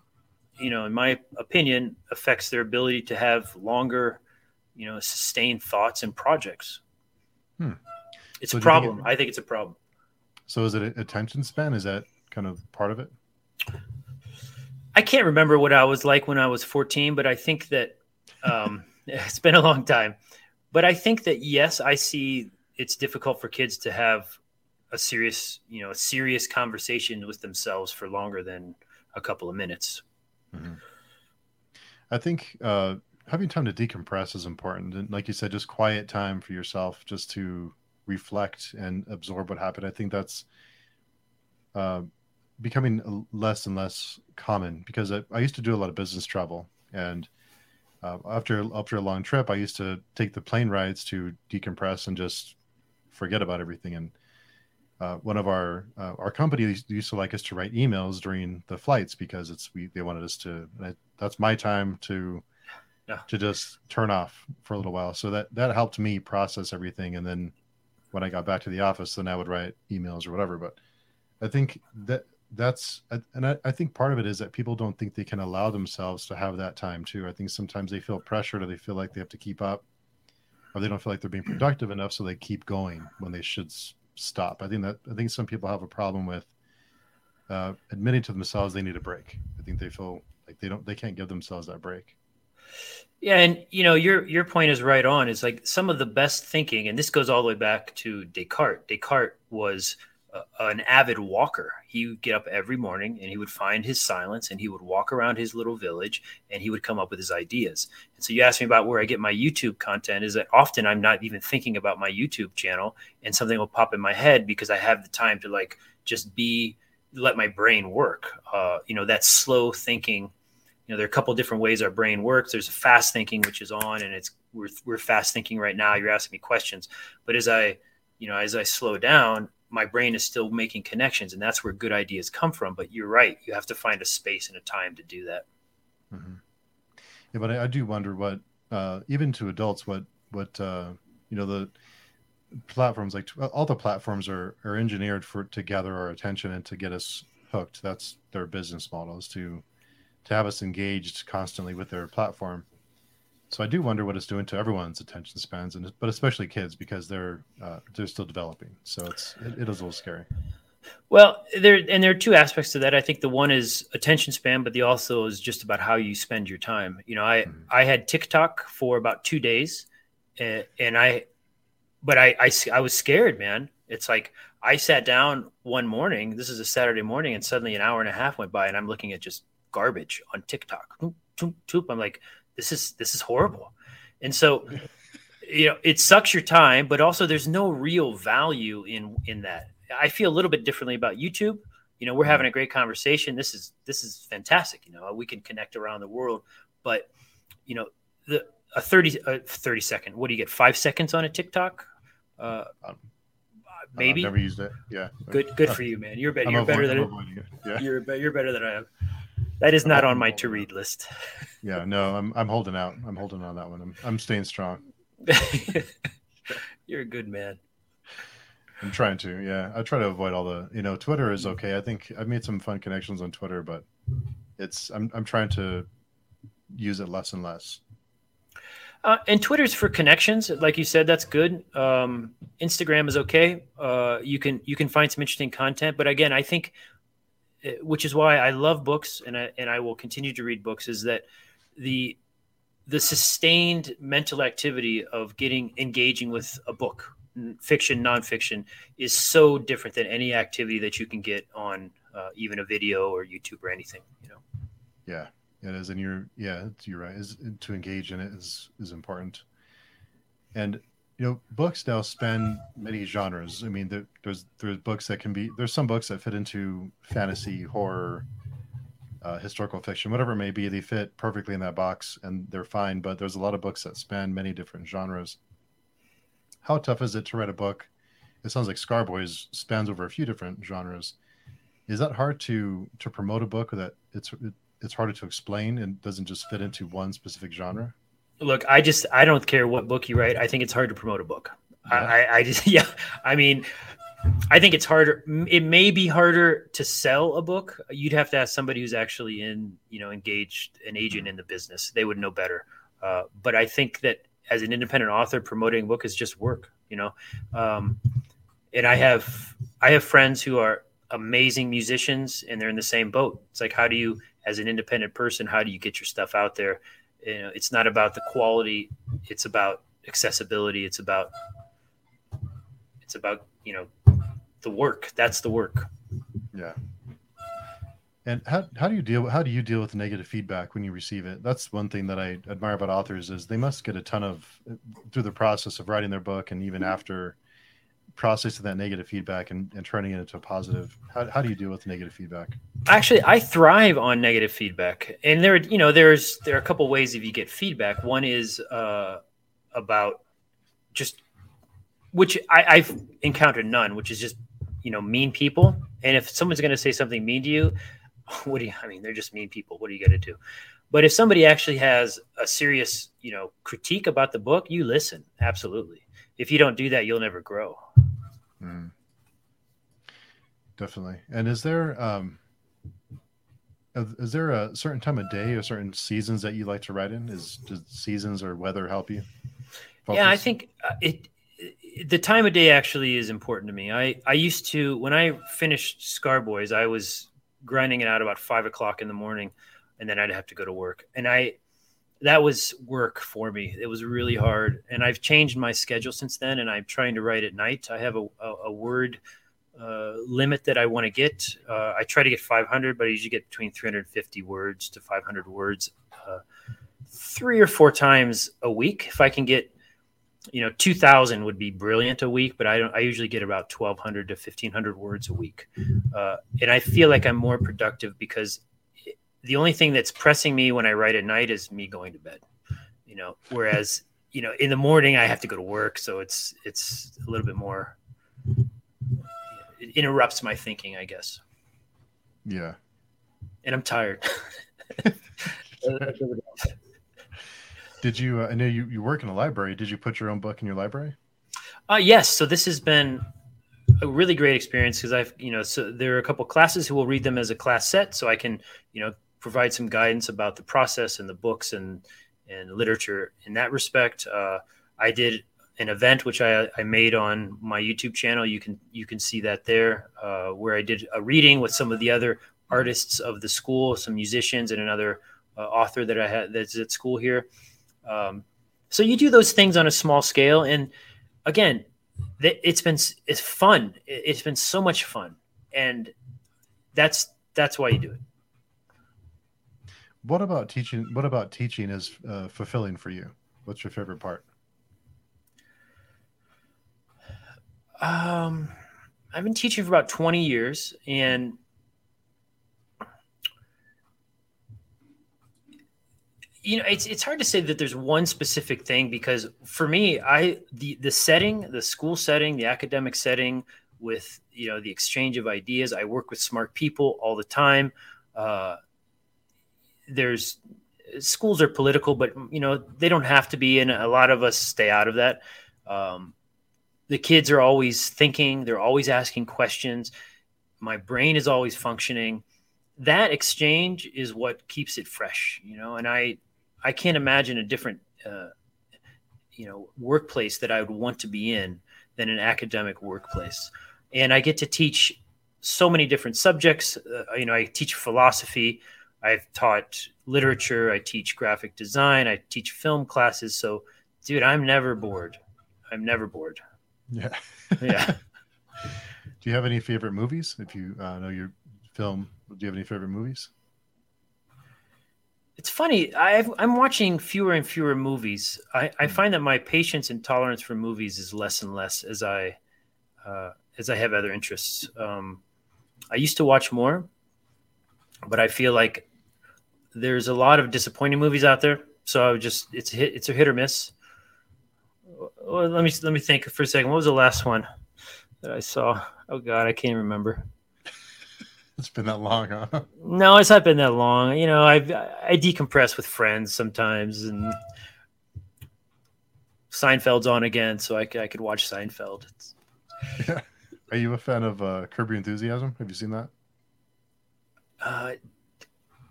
you know in my opinion affects their ability to have longer you know sustained thoughts and projects. Hmm. it's so a problem. it, i think it's a problem. So is it attention span? Is that kind of part of it? I can't remember what I was like when I was 14, but I think that um, it's been a long time. But I think that yes, I see it's difficult for kids to have a serious, you know, a serious conversation with themselves for longer than a couple of minutes. Mm-hmm. I think uh, having time to decompress is important, and like you said, just quiet time for yourself, just to reflect and absorb what happened. I think that's uh, becoming less and less common because I, I, used to do a lot of business travel and uh, after after a long trip I used to take the plane rides to decompress and just forget about everything and uh, one of our uh, our company used to like us to write emails during the flights because it's we they wanted us to I, that's my time to yeah. to just turn off for a little while so that that helped me process everything and then when I got back to the office then I would write emails or whatever but I think that that's and I, I, think part of it is that people don't think they can allow themselves to have that time too. I think sometimes they feel pressured or they feel like they have to keep up, or they don't feel like they're being productive enough, so they keep going when they should stop. I think that I think some people have a problem with uh, admitting to themselves they need a break. I think they feel like they don't they can't give themselves that break. Yeah, and you know your your point is right on. Is like some of the best thinking, and this goes all the way back to Descartes. Descartes was an avid walker. He would get up every morning and he would find his silence and he would walk around his little village and he would come up with his ideas. And so you asked me about where I get my YouTube content is that often I'm not even thinking about my YouTube channel and something will pop in my head because I have the time to like just be let my brain work. Uh, you know, that slow thinking you know there are a couple different ways our brain works there's a fast thinking which is on and it's we're, we're fast thinking right now you're asking me questions but as i you know as i slow down my brain is still making connections and that's where good ideas come from but you're right you have to find a space and a time to do that mm-hmm. yeah but I, I, do wonder what uh, even to adults what what uh, you know the platforms like all the platforms are are engineered for to gather our attention and to get us hooked that's their business model is to to have us engaged constantly with their platform. So I do wonder what it's doing to everyone's attention spans, and but especially kids because they're uh, they're still developing. So it's it, it is a little scary. Well, there and there are two aspects to that. I think the one is attention span, but the also is just about how you spend your time. You know, I mm-hmm. I had TikTok for about two days, and, and I, but I, I I was scared, man. It's like I sat down one morning. This is a Saturday morning, and suddenly an hour and a half went by, and I'm looking at just garbage on TikTok. I'm like, this is this is horrible. And so, you know, it sucks your time, but also there's no real value in in that. I feel a little bit differently about YouTube. You know, we're having a great conversation. This is this is fantastic. You know, we can connect around the world, but you know, the a 30 a 30 second. What do you get? 5 seconds on a TikTok? Uh, um, maybe. I've never used it. Yeah. Good good for you, man. You're, be- you're better than yeah. you're you're better than I am. That is not on my to read list. Yeah, no, I'm I'm holding out. I'm holding on that one. I'm I'm staying strong. You're a good man. I'm trying to. Yeah, I try to avoid all the. You know, Twitter is okay. I think I've made some fun connections on Twitter, but it's I'm I'm trying to use it less and less. Uh, and Twitter's for connections, like you said. That's good. Um, Instagram is okay. Uh, you can you can find some interesting content, but again, I think which is why I love books and I, and I will continue to read books is that the the sustained mental activity of getting engaging with a book fiction nonfiction is so different than any activity that you can get on uh, even a video or youtube or anything you know? Yeah it is and you're yeah you're right is to engage in it is is important. And you know books now span many genres. I mean there, there's there's books that can be there's some books that fit into fantasy horror uh, historical fiction whatever it may be. They fit perfectly in that box and they're fine but there's a lot of books that span many different genres. How tough is it to write a book? It sounds like scarboys spans over a few different genres. Is that hard to to promote a book that it's it, it's harder to explain and doesn't just fit into one specific genre Look, I just I don't care what book you write. I think it's hard to promote a book. Yeah. I, I just yeah. I mean, I think it's harder. It may be harder to sell a book. You'd have to ask somebody who's actually in, you know, engaged an agent in the business. They would know better. Uh, but I think that as an independent author, promoting a book is just work. You know, um, and I have I have friends who are amazing musicians, and they're in the same boat. It's like, how do you, as an independent person, how do you get your stuff out there? You know it's not about the quality it's about accessibility it's about it's about you know the work that's the work. Yeah. And how, how do you deal how do you deal with negative feedback when you receive it? That's one thing that i admire about authors is they must get a ton of through the process of writing their book and even mm-hmm. after processing that negative feedback and, and turning it into a positive how, how do you deal with negative feedback? Actually i thrive on negative feedback. And there you know there's there are a couple ways if you get feedback. One is uh, about just which I, i've encountered none which is just you know mean people. And if someone's going to say something mean to you what do you i mean they're just mean people. What are you going to do? But if somebody actually has a serious you know critique about the book you listen. Absolutely. If you don't do that you'll never grow Mm. Definitely. And is there um is there a certain time of day or certain seasons that you like to write in? Is does seasons or weather help you? Focus? Yeah, I think uh, it, it, the time of day actually is important to me. I I used to when I finished Scarboys, I was grinding it out about five o'clock in the morning, and then I'd have to go to work. And I that was work for me. It was really hard, and I've changed my schedule since then. And I'm trying to write at night. I have a, a, a word uh, limit that I want to get. Uh, I try to get 500, but I usually get between 350 words to 500 words, uh, three or four times a week. If I can get, you know, 2,000 would be brilliant a week, but I don't. I usually get about 1,200 to 1,500 words a week, uh, and I feel like I'm more productive because the only thing that's pressing me when I write at night is me going to bed. You know, whereas you know in the morning I have to go to work, so it's it's a little bit more. It interrupts my thinking, I guess. Yeah. And I'm tired. Did you? Uh, I know you, you work in a library. Did you put your own book in your library? Uh, yes. So this has been a really great experience because I've, you know, so there are a couple classes who will read them as a class set, so I can, you know, provide some guidance about the process and the books and and literature in that respect. Uh, I did an event which I, I made on my YouTube channel. You can you can see that there, uh, where I did a reading with some of the other artists of the school, some musicians, and another uh, author that I had that's at school here. Um, so you do those things on a small scale, and again, it's been it's fun. It's been so much fun, and that's that's why you do it. What about teaching? What about teaching is uh, fulfilling for you? What's your favorite part? Um, I've been teaching for about twenty years, and you know it's it's hard to say that there's one specific thing because for me i the the setting the school setting the academic setting with you know the exchange of ideas i work with smart people all the time uh, there's schools are political but you know they don't have to be and a lot of us stay out of that um, the kids are always thinking they're always asking questions my brain is always functioning that exchange is what keeps it fresh you know and i I can't imagine a different, uh, you know, workplace that I would want to be in than an academic workplace. And I get to teach so many different subjects. Uh, you know, I teach philosophy. I've taught literature. I teach graphic design. I teach film classes. So, dude, I'm never bored. I'm never bored. Yeah. yeah. Do you have any favorite movies? If you uh, know your film, do you have any favorite movies? It's funny. i am watching fewer and fewer movies. I, I, find that my patience and tolerance for movies is less and less as I uh, as I have other interests. Um, I used to watch more, but I feel like there's a lot of disappointing movies out there. So I would just it's a hit, it's a hit or miss. Well, let me let me think for a second. What was the last one that I saw? Oh God, I can't remember. It's been that long, huh? No, it's not been that long. You know, I I decompress with friends sometimes, and Seinfeld's on again, so I, I could watch Seinfeld. Yeah. Are you a fan of uh, Curb Your Enthusiasm? Have you seen that? Uh,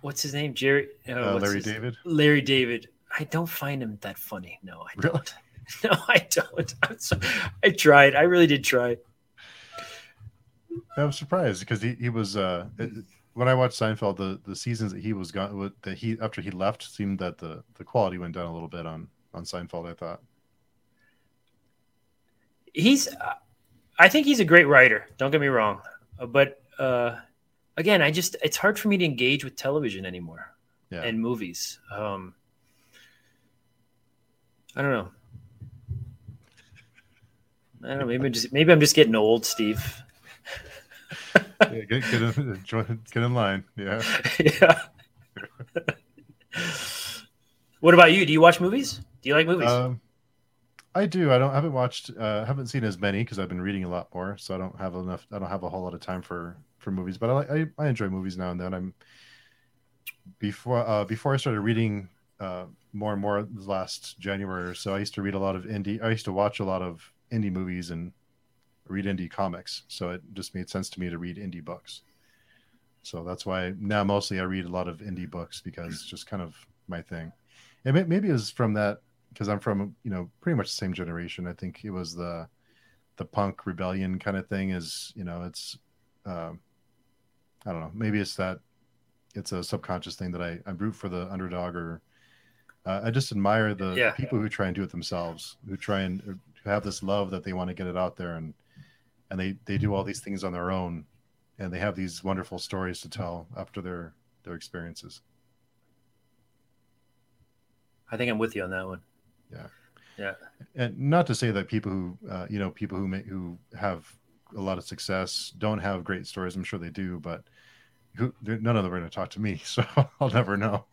what's his name? Jerry? Uh, Larry his... David. Larry David. I don't find him that funny. No, I really? don't. No, I don't. So, I tried. I really did try. I was surprised because he, he was uh, when I watched Seinfeld, the, the seasons that he was gone that he after he left seemed that the, the quality went down a little bit on on Seinfeld. I thought he's, I think he's a great writer. Don't get me wrong, but uh, again, I just it's hard for me to engage with television anymore yeah. and movies. Um, I don't know. I don't know. Maybe I'm just maybe I'm just getting old, Steve yeah, get, get, in, get in line. Yeah. yeah. what about you? Do you watch movies? Do you like movies? Um, I do. I don't. I haven't watched. Uh, haven't seen as many because I've been reading a lot more. So I don't have enough. I don't have a whole lot of time for for movies. But I I, I enjoy movies now and then. I'm before uh, before I started reading uh, more and more last January or so. I used to read a lot of indie. I used to watch a lot of indie movies and read indie comics. So it just made sense to me to read indie books. So that's why now mostly I read a lot of indie books because it's just kind of my thing. And maybe it was from that because I'm from you know pretty much the same generation. I think it was the the punk rebellion kind of thing. Is you know it's um, I don't know. Maybe it's that it's a subconscious thing that I I root for the underdog or uh, I just admire the yeah. people who try and do it themselves, who try and who have this love that they want to get it out there and and they they do all these things on their own and they have these wonderful stories to tell after their their experiences i think i'm with you on that one yeah yeah and not to say that people who uh, you know people who may, who have a lot of success don't have great stories i'm sure they do but who, none of them are going to talk to me, so I'll never know.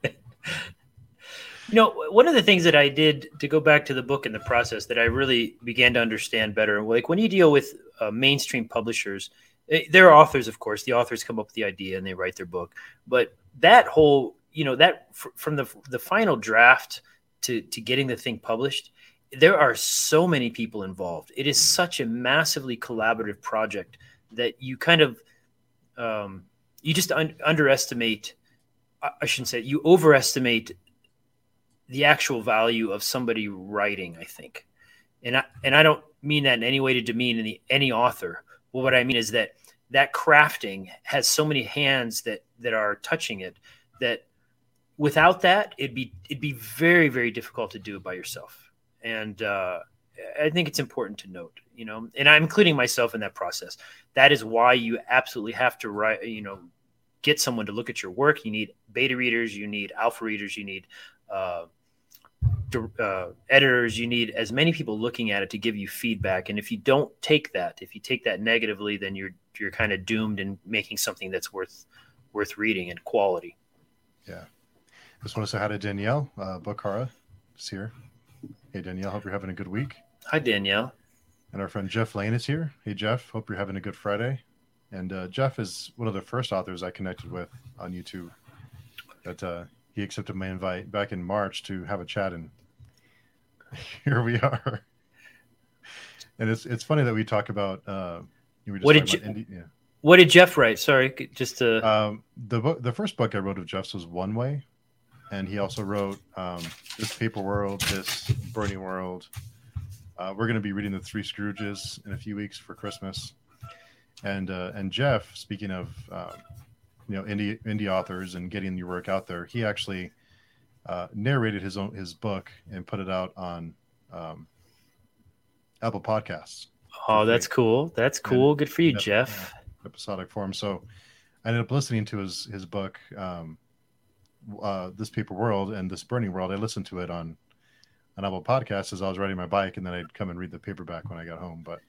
you know, one of the things that I did to go back to the book and the process that I really began to understand better, like when you deal with uh, mainstream publishers, eh, there are authors, of course. The authors come up with the idea and they write their book, but that whole, you know, that from the the final draft to to getting the thing published, there are so many people involved. It is such a massively collaborative project that you kind of um, you just un- underestimate. I shouldn't say you overestimate the actual value of somebody writing. I think, and I and I don't mean that in any way to demean any any author. Well, what I mean is that that crafting has so many hands that that are touching it that without that it'd be it'd be very very difficult to do it by yourself and uh, I think it's important to note, you know, and I'm including myself in that process. That is why you absolutely have to write, you know, get someone to look at your work. You need beta readers, you need alpha readers, you need uh, uh, editors, you need as many people looking at it to give you feedback. And if you don't take that, if you take that negatively, then you're you're kind of doomed in making something that's worth worth reading and quality. Yeah. Just want to say hi to Danielle uh, Bukhara. Is here. Hey, Danielle. Hope you're having a good week. Hi, Danielle. And our friend Jeff Lane is here. Hey, Jeff. Hope you're having a good Friday. And uh, Jeff is one of the first authors I connected with on YouTube. That uh, he accepted my invite back in March to have a chat, and here we are. And it's it's funny that we talk about. Uh, we what did you, indie, yeah. What did Jeff write? Sorry, just to um, the book. The first book I wrote of Jeff's was One Way, and he also wrote um, this paper world, this burning world. Uh, we're going to be reading the Three Scrooges in a few weeks for Christmas, and uh, and Jeff, speaking of uh, you know indie indie authors and getting your work out there, he actually uh, narrated his own his book and put it out on um, Apple Podcasts. Oh, that's cool. That's cool. And, Good for you, Jeff. Episodic form. So I ended up listening to his his book. Um, uh, this paper world and this burning world. I listened to it on an Apple podcast as I was riding my bike, and then I'd come and read the paperback when I got home. But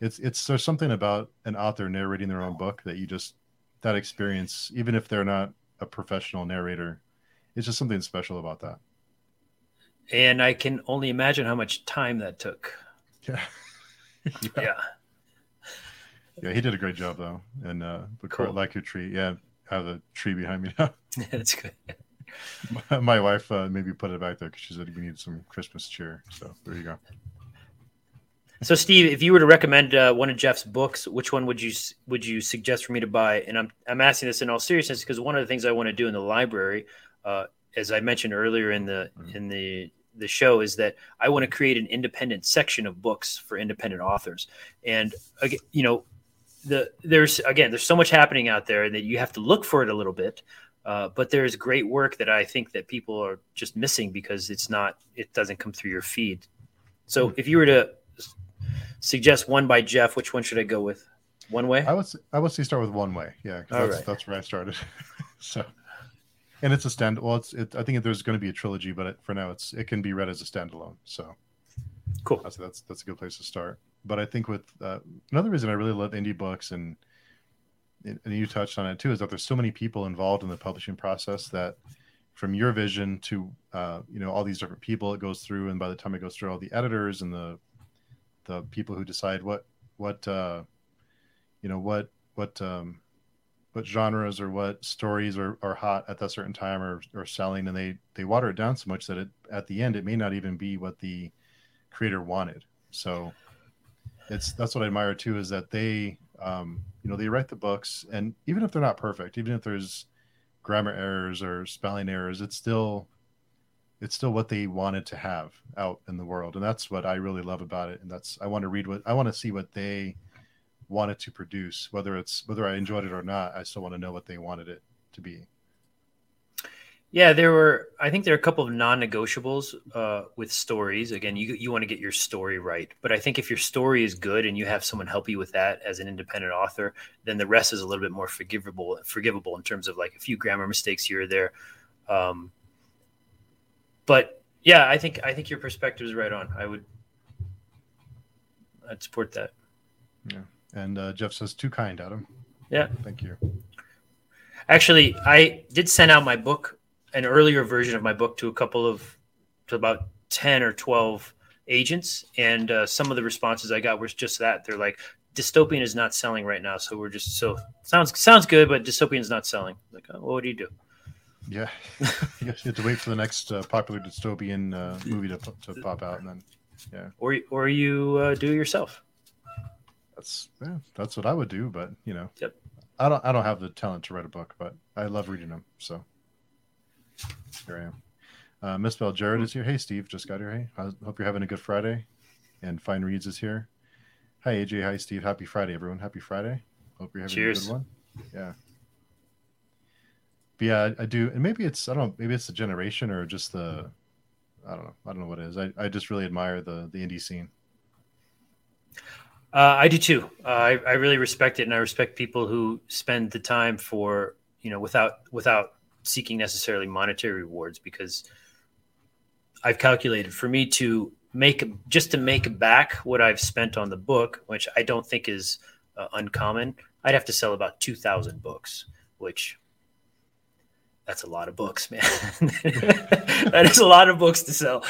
it's it's there's something about an author narrating their own book that you just that experience, even if they're not a professional narrator, it's just something special about that. And I can only imagine how much time that took. Yeah. yeah. yeah. yeah. he did a great job though, and uh, the cool. like your tree, yeah, have a tree behind me now. That's good. My, my wife uh, maybe put it back there because she said we need some Christmas cheer. So there you go. So, Steve, if you were to recommend uh, one of Jeff's books, which one would you would you suggest for me to buy? And I'm I'm asking this in all seriousness because one of the things I want to do in the library, uh, as I mentioned earlier in the mm-hmm. in the the show, is that I want to create an independent section of books for independent authors. And you know, the there's again there's so much happening out there that you have to look for it a little bit uh, but there's great work that i think that people are just missing because it's not it doesn't come through your feed. So hmm. if you were to suggest one by jeff which one should i go with? One way? I would say, i would say start with one way. Yeah that's, right. that's where i started. So and it's a stand well it's it, i think there's going to be a trilogy but it, for now it's it can be read as a standalone so. Cool. That's that's, that's a good place to start but I think with uh, another reason I really love indie books and and you touched on it too is that there's so many people involved in the publishing process that from your vision to uh, you know all these different people it goes through and by the time it goes through all the editors and the the people who decide what what uh, you know what what um, what genres or what stories are, are hot at that certain time or, or selling and they they water it down so much that it at the end it may not even be what the creator wanted. So it's that's what I admire too is that they um, you know they write the books and even if they're not perfect, even if there's grammar errors or spelling errors, it's still it's still what they wanted to have out in the world. And that's what i really love about it. And that's i want to read what i want to see what they wanted to produce whether it's whether i enjoyed it or not i still want to know what they wanted it to be yeah, there were. I think there are a couple of non-negotiables uh, with stories. Again, you you want to get your story right, but I think if your story is good and you have someone help you with that as an independent author, then the rest is a little bit more forgivable. Forgivable in terms of like a few grammar mistakes here or there. Um, but yeah, I think I think your perspective is right on. I would I'd support that. Yeah, And uh, Jeff says, "Too kind, Adam." Yeah. Thank you. Actually, I did send out my book, an earlier version of my book, to a couple of, to about ten or twelve agents, and uh, some of the responses I got was just that. They're like, "Dystopian is not selling right now, so we're just so sounds sounds good, but Dystopian is not selling." Like, oh, what do you do? Yeah, you have to wait for the next uh, popular dystopian uh, movie to, to pop out, and then yeah, or or you uh, do it yourself. That's yeah, that's what I would do, but you know, Yep. I don't I don't have the talent to write a book, but I love reading them. So here I am. Uh, Misspelled Jared is here. Hey, Steve, just got here. Hey, I hope you're having a good Friday. And Fine Reads is here. Hi, AJ. Hi, Steve. Happy Friday, everyone. Happy Friday. Hope you're having Cheers. a good one. Yeah. But yeah, I, I do, and maybe it's I don't know, maybe it's the generation or just the I don't know, I don't know what it is. I, I just really admire the the indie scene. Uh, I do too. Uh, I, I really respect it, and I respect people who spend the time for you know without without seeking necessarily monetary rewards because I've calculated for me to make just to make back what I've spent on the book, which I don't think is uh, uncommon. I'd have to sell about two thousand books, which that's a lot of books, man. that is a lot of books to sell.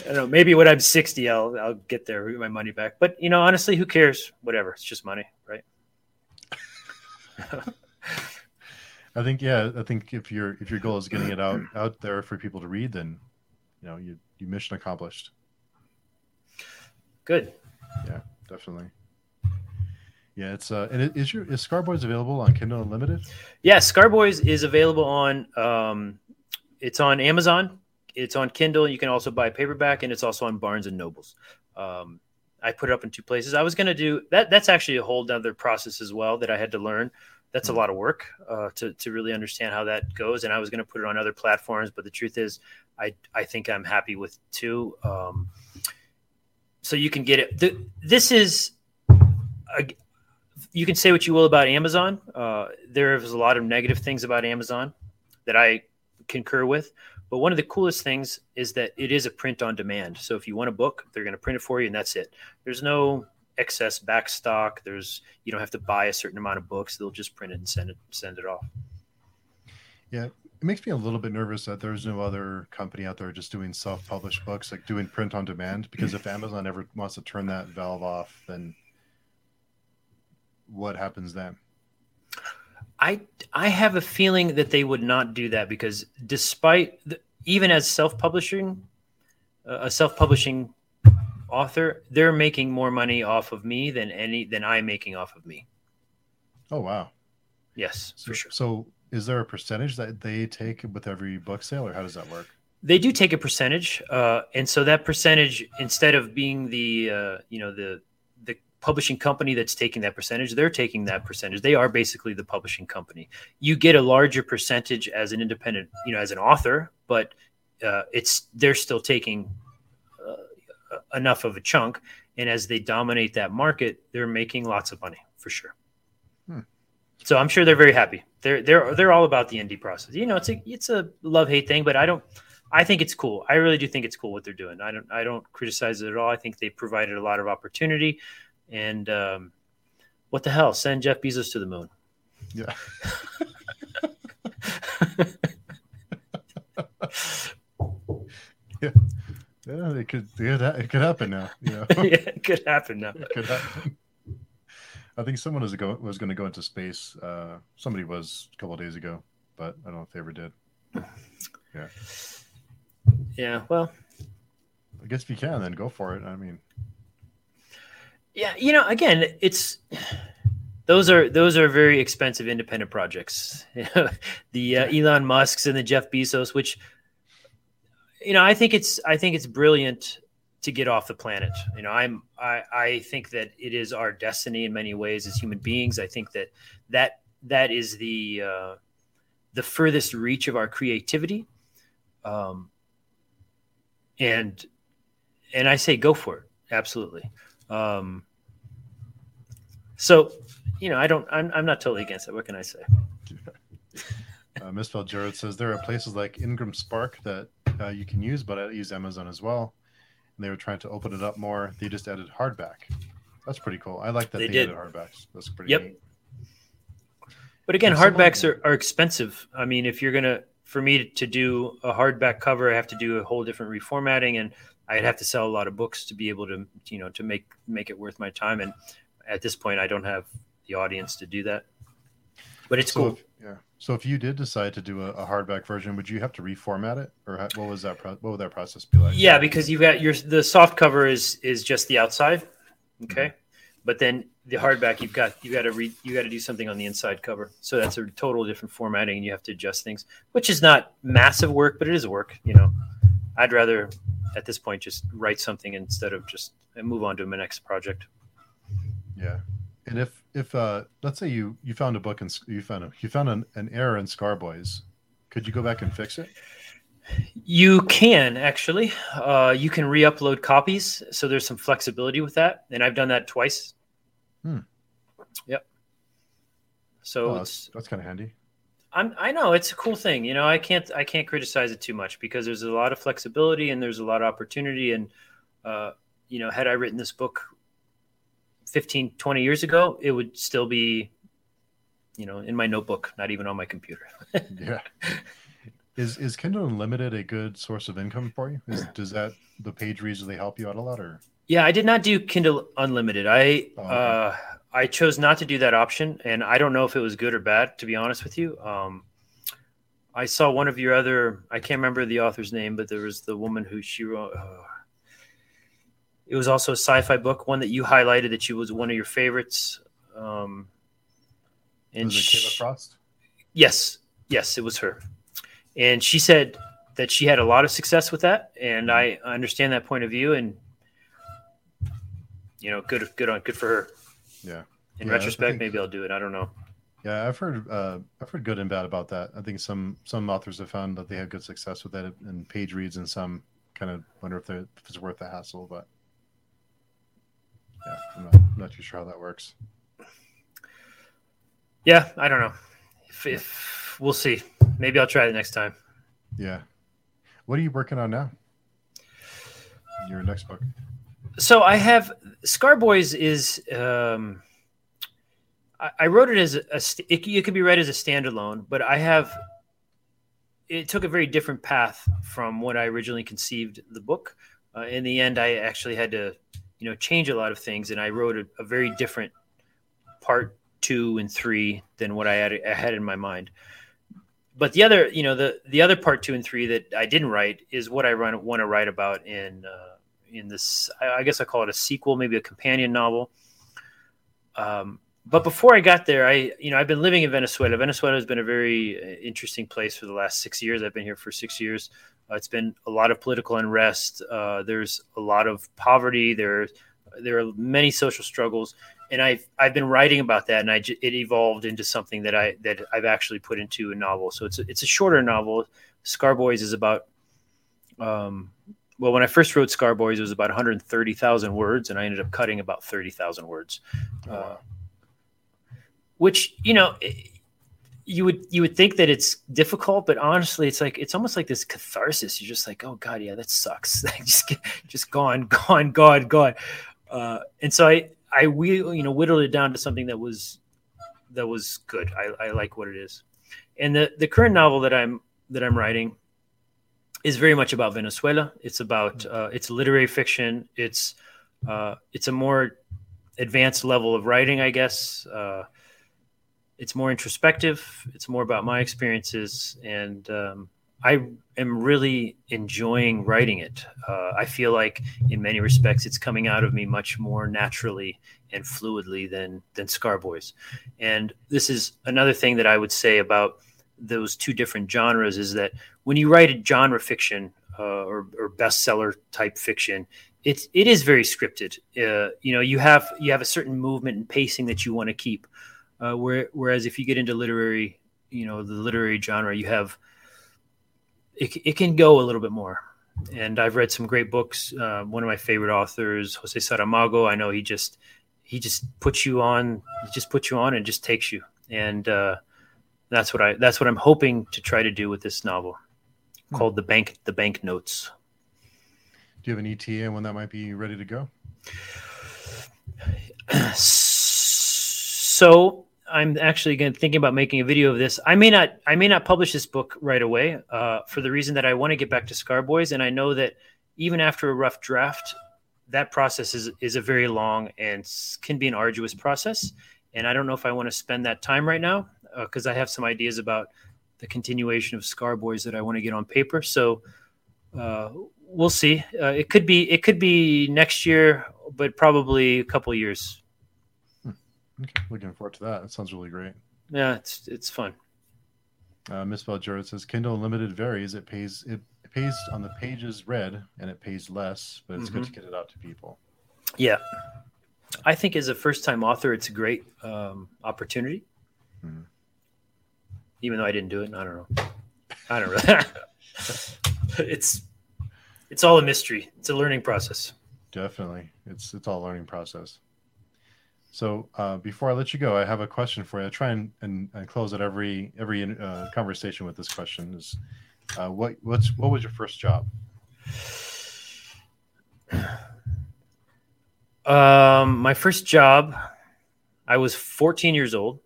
I don't know. Maybe when I'm 60, I'll I'll get there, get my money back. But you know, honestly, who cares? Whatever. It's just money, right? I think yeah, I think if your if your goal is getting it out out there for people to read, then you know you you mission accomplished. Good. Yeah, definitely. Yeah, it's uh, and is your is Scarboys available on Kindle Unlimited? Yeah, Scarboys is available on um, it's on Amazon, it's on Kindle. You can also buy paperback, and it's also on Barnes and Nobles. Um, I put it up in two places. I was going to do that. That's actually a whole other process as well that I had to learn. That's a lot of work uh, to to really understand how that goes. And I was going to put it on other platforms, but the truth is, I I think I'm happy with two. Um, so you can get it. The, this is. A, you can say what you will about Amazon. Uh, there's a lot of negative things about Amazon that I concur with. But one of the coolest things is that it is a print on demand. So if you want a book, they're going to print it for you, and that's it. There's no excess back stock. There's you don't have to buy a certain amount of books. They'll just print it and send it send it off. Yeah, it makes me a little bit nervous that there's no other company out there just doing self-published books, like doing print on demand. Because if Amazon ever wants to turn that valve off, then what happens then? I I have a feeling that they would not do that because despite the, even as self-publishing uh, a self-publishing author, they're making more money off of me than any than I'm making off of me. Oh wow. Yes, So, for sure. so is there a percentage that they take with every book sale, or how does that work? They do take a percentage, uh, and so that percentage, instead of being the uh, you know the the publishing company that's taking that percentage, they're taking that percentage. They are basically the publishing company. You get a larger percentage as an independent, you know, as an author, but uh, it's they're still taking enough of a chunk, and as they dominate that market, they're making lots of money for sure. Hmm. So I'm sure they're very happy. They're they're they're all about the indie process. You know, it's a it's a love hate thing, but I don't. I think it's cool. I really do think it's cool what they're doing. I don't I don't criticize it at all. I think they provided a lot of opportunity, and um, what the hell? Send Jeff Bezos to the moon. Yeah. yeah. Yeah, it could, yeah, that, it could happen now. You know, yeah, it could happen now. it could happen. I think someone was go was going to go into space. Uh, somebody was a couple of days ago, but I don't know if they ever did. Yeah, Yeah. Well, I guess if you can, then go for it. I mean, yeah. You know, again, it's those are those are very expensive independent projects. the uh, Elon Musk's and the Jeff Bezos, which you know, I think it's I think it's brilliant to get off the planet. You know, I'm I I think that it is our destiny in many ways as human beings. I think that that that is the uh, the furthest reach of our creativity. Um, and and I say go for it, absolutely. Um, so, you know, I don't. I'm I'm not totally against it. What can I say? uh, Misspelled Jared says there are places like Ingram Spark that uh, you can use, but I use Amazon as well. And they were trying to open it up more. They just added hardback. That's pretty cool. I like that They they, did. did hardbacks. That's pretty. Yep. Neat. But again, hardbacks are, are expensive. I mean, if you're gonna for me to do a hardback cover, I have to do a whole different reformatting, and I'd have to sell a lot of books to be able to you know to make make it worth my time. And at this point, I don't have the audience to do that. But it's So cool. if, yeah. So if you did decide to do a, a hardback version, would you have to reformat it, or ha- what was that? Pro- what would that process be like? Yeah, because you've got your the soft cover is is just the outside, mm-hmm. okay, but then the hardback you've got you got to read you got to do something on the inside cover. So that's a total different formatting, and you have to adjust things, which is not massive work, but it is work. You know, I'd rather at this point just write something instead of just move on to my next project. Yeah. And if if uh let's say you you found a book and you found a you found an, an error in Scarboys, could you go back and fix it? You can actually, uh, you can re-upload copies, so there's some flexibility with that, and I've done that twice. Hmm. Yep. So Oh, that's that's kind of handy. I'm, I know it's a cool thing. You know, I can't I can't criticize it too much because there's a lot of flexibility and there's a lot of opportunity. And uh, you know, had I written this book 15, 20 years ago, it would still be, you know, in my notebook, not even on my computer. Yeah. Is is Kindle Unlimited a good source of income for you? Is, does that the page reads they help you out a lot or? Yeah, I did not do Kindle Unlimited. I Oh, okay. uh, I chose not to do that option, and I don't know if it was good or bad. To be honest with you, um, I saw one of your other. I can't remember the author's name, but there was the woman who she wrote. Uh, it was also a sci-fi book, one that you highlighted that you was one of your favorites. Um, and Was it sh- Kayla Frost? Yes, yes, it was her. And she said that she had a lot of success with that, and I understand that point of view. And you know, good, good on, good for her. Yeah. In Yeah, retrospect, think- maybe I'll do it. I don't know. Yeah, I've heard uh, I've heard good and bad about that. I think some some authors have found that they have good success with it and page reads, and some kind of wonder if, if it's worth the hassle. But yeah, I'm not, I'm not too sure how that works. Yeah, I don't know. If, if we'll see, maybe I'll try it next time. Yeah, what are you working on now? Your next book. So I have Scarboys is. Um, I, I wrote it as a. it, it could be read as a standalone, but I have. It took a very different path from what I originally conceived the book. Uh, in the end, I actually had to, you know, change a lot of things, and I wrote a, a very different part two and three than what I had, I had in my mind. But the other, you know, the the other part two and three that I didn't write is what I run, want to write about in uh, in this. I, guess I call it a sequel, maybe a companion novel. Um, but before I got there, I you know I've been living in Venezuela. Venezuela has been a very uh, interesting place for the last six years. I've been here for six years. Uh, it's been a lot of political unrest. Uh, there's a lot of poverty. There there are many social struggles, and I've I've been writing about that, and I it evolved into something that I that I've actually put into a novel. So it's a, it's a shorter novel. Scarboys is about um, well, when I first wrote Scarboys, it was about 130,000 words, and I ended up cutting about 30,000 words. Wow. Which you know, you would you would think that it's difficult, but honestly, it's like it's almost like this catharsis. You're just like, oh god, yeah, that sucks. just get- just gone, gone, gone, gone. Uh, and so I I we you know whittled it down to something that was that was good. I, I like what it is. And the the current novel that I'm that I'm writing is very much about Venezuela. It's about uh, it's literary fiction. It's uh, it's a more advanced level of writing, I guess. Uh, it's more introspective. It's more about my experiences, and um, I am really enjoying writing it. Uh, I feel like, in many respects, it's coming out of me much more naturally and fluidly than than Scarboys. And this is another thing that I would say about those two different genres is that when you write a genre fiction uh, or, or bestseller type fiction, it's it is very scripted. Uh, you know, you have you have a certain movement and pacing that you want to keep. Uh, where, whereas if you get into literary, you know, the literary genre, you have it, it can go a little bit more. And I've read some great books. Uh, one of my favorite authors, Jose Saramago. I know he just he just puts you on, he just puts you on and just takes you. And uh, that's what I that's what I'm hoping to try to do with this novel, Hmm. called the bank the bank notes. Do you have an ETA when that might be ready to go? so I'm actually going thinking about making a video of this. I may not I may not publish this book right away uh, for the reason that I want to get back to Scarboys, and I know that even after a rough draft, that process is is a very long and can be an arduous process. And I don't know if I want to spend that time right now because uh, I have some ideas about the continuation of Scarboys that I want to get on paper. So uh, we'll see. Uh, it could be it could be next year, but probably a couple years Okay, looking forward to that. That sounds really great. Yeah, it's it's fun. Uh, Misspelled Jared says Kindle Unlimited varies. It pays it, pays on the pages read, and it pays less, but it's mm-hmm. good to get it out to people. Yeah, I think as a first time author, it's a great um, opportunity. Mm-hmm. Even though I didn't do it, I don't know. I don't really. it's it's all a mystery. It's a learning process. Definitely, it's it's all a learning process. So uh, before I let you go, I have a question for you. I try and, and, and close at every every uh, conversation with this question: is uh, what what's what was your first job? Um, my first job, I was 14 years old.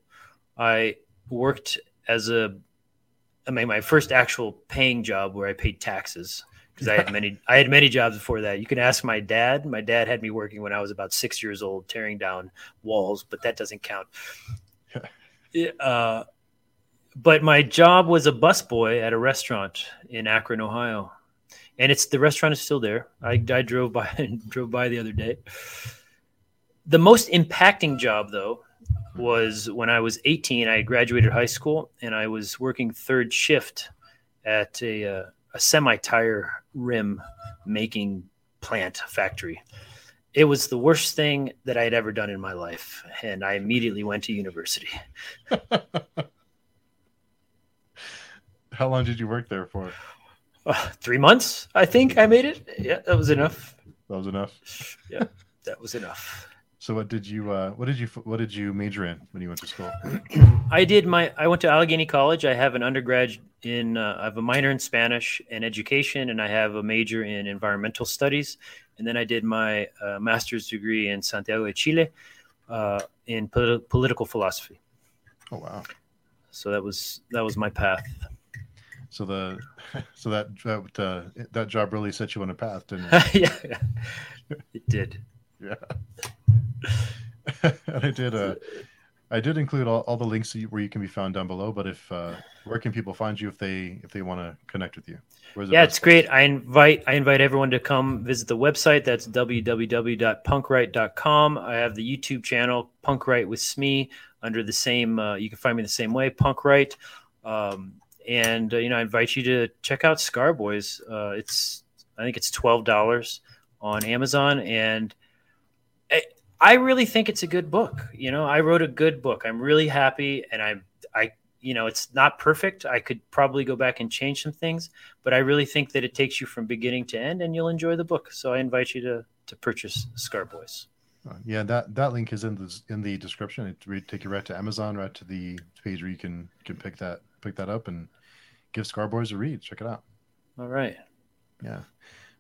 I worked as a, I mean, my first actual paying job where I paid taxes because I had many I had many jobs before that. You can ask my dad. My dad had me working when I was about six years old, tearing down walls, but that doesn't count. uh, but my job was a busboy at a restaurant in Akron, Ohio, and it's the restaurant is still there. I, I drove by and drove by the other day. The most impacting job, though, was when I was 18. I graduated high school, and I was working third shift at a uh, a semi tire rim making plant factory. It was the worst thing that I had ever done in my life, and I immediately went to university. How long did you work there for? Uh, three months, I think I made it. Yeah, that was enough. That was enough. yeah, that was enough. So what did you uh, what did you what did you major in when you went to school? I did my I went to Allegheny College. I have an undergrad in uh, I have a minor in Spanish and education, and I have a major in environmental studies. And then I did my uh, master's degree in Santiago de Chile uh, in polit- political philosophy. Oh wow! So that was that was my path. So the so that that uh, that job really set you on a path, didn't it? yeah, it did. Yeah. and I did uh I did include all, all the links where you can be found down below. But if uh, where can people find you if they if they want to connect with you? Yeah, it's great. I invite I invite everyone to come visit the website. That's www.punkwright.com. I have the YouTube channel Punkwright with Smee under the same. Uh, you can find me the same way, Punkwright. Um, and uh, you know, I invite you to check out Scarboys. Uh, it's I think it's twelve dollars on Amazon and I really think it's a good book. You know, I wrote a good book. I'm really happy, and I, I, you know, it's not perfect. I could probably go back and change some things, but I really think that it takes you from beginning to end, and you'll enjoy the book. So I invite you to to purchase Scarboys. Uh, yeah, that that link is in the in the description. It will take you right to Amazon, right to the page where you can can pick that pick that up and give Scarboys a read. Check it out. All right. Yeah.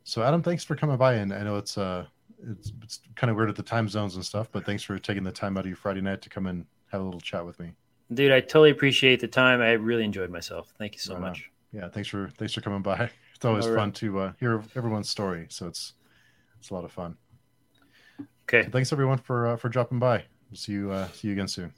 So Adam, thanks for coming by, and I know it's uh it's, it's kind of weird at the time zones and stuff, but thanks for taking the time out of your Friday night to come and have a little chat with me. Dude, I totally appreciate the time. I really enjoyed myself. Thank you so right much. On. Yeah, thanks for thanks for coming by. It's always fun to uh, hear everyone's story, so it's it's a lot of fun. Okay. So thanks everyone for uh, for dropping by. We'll see you uh, see you again soon.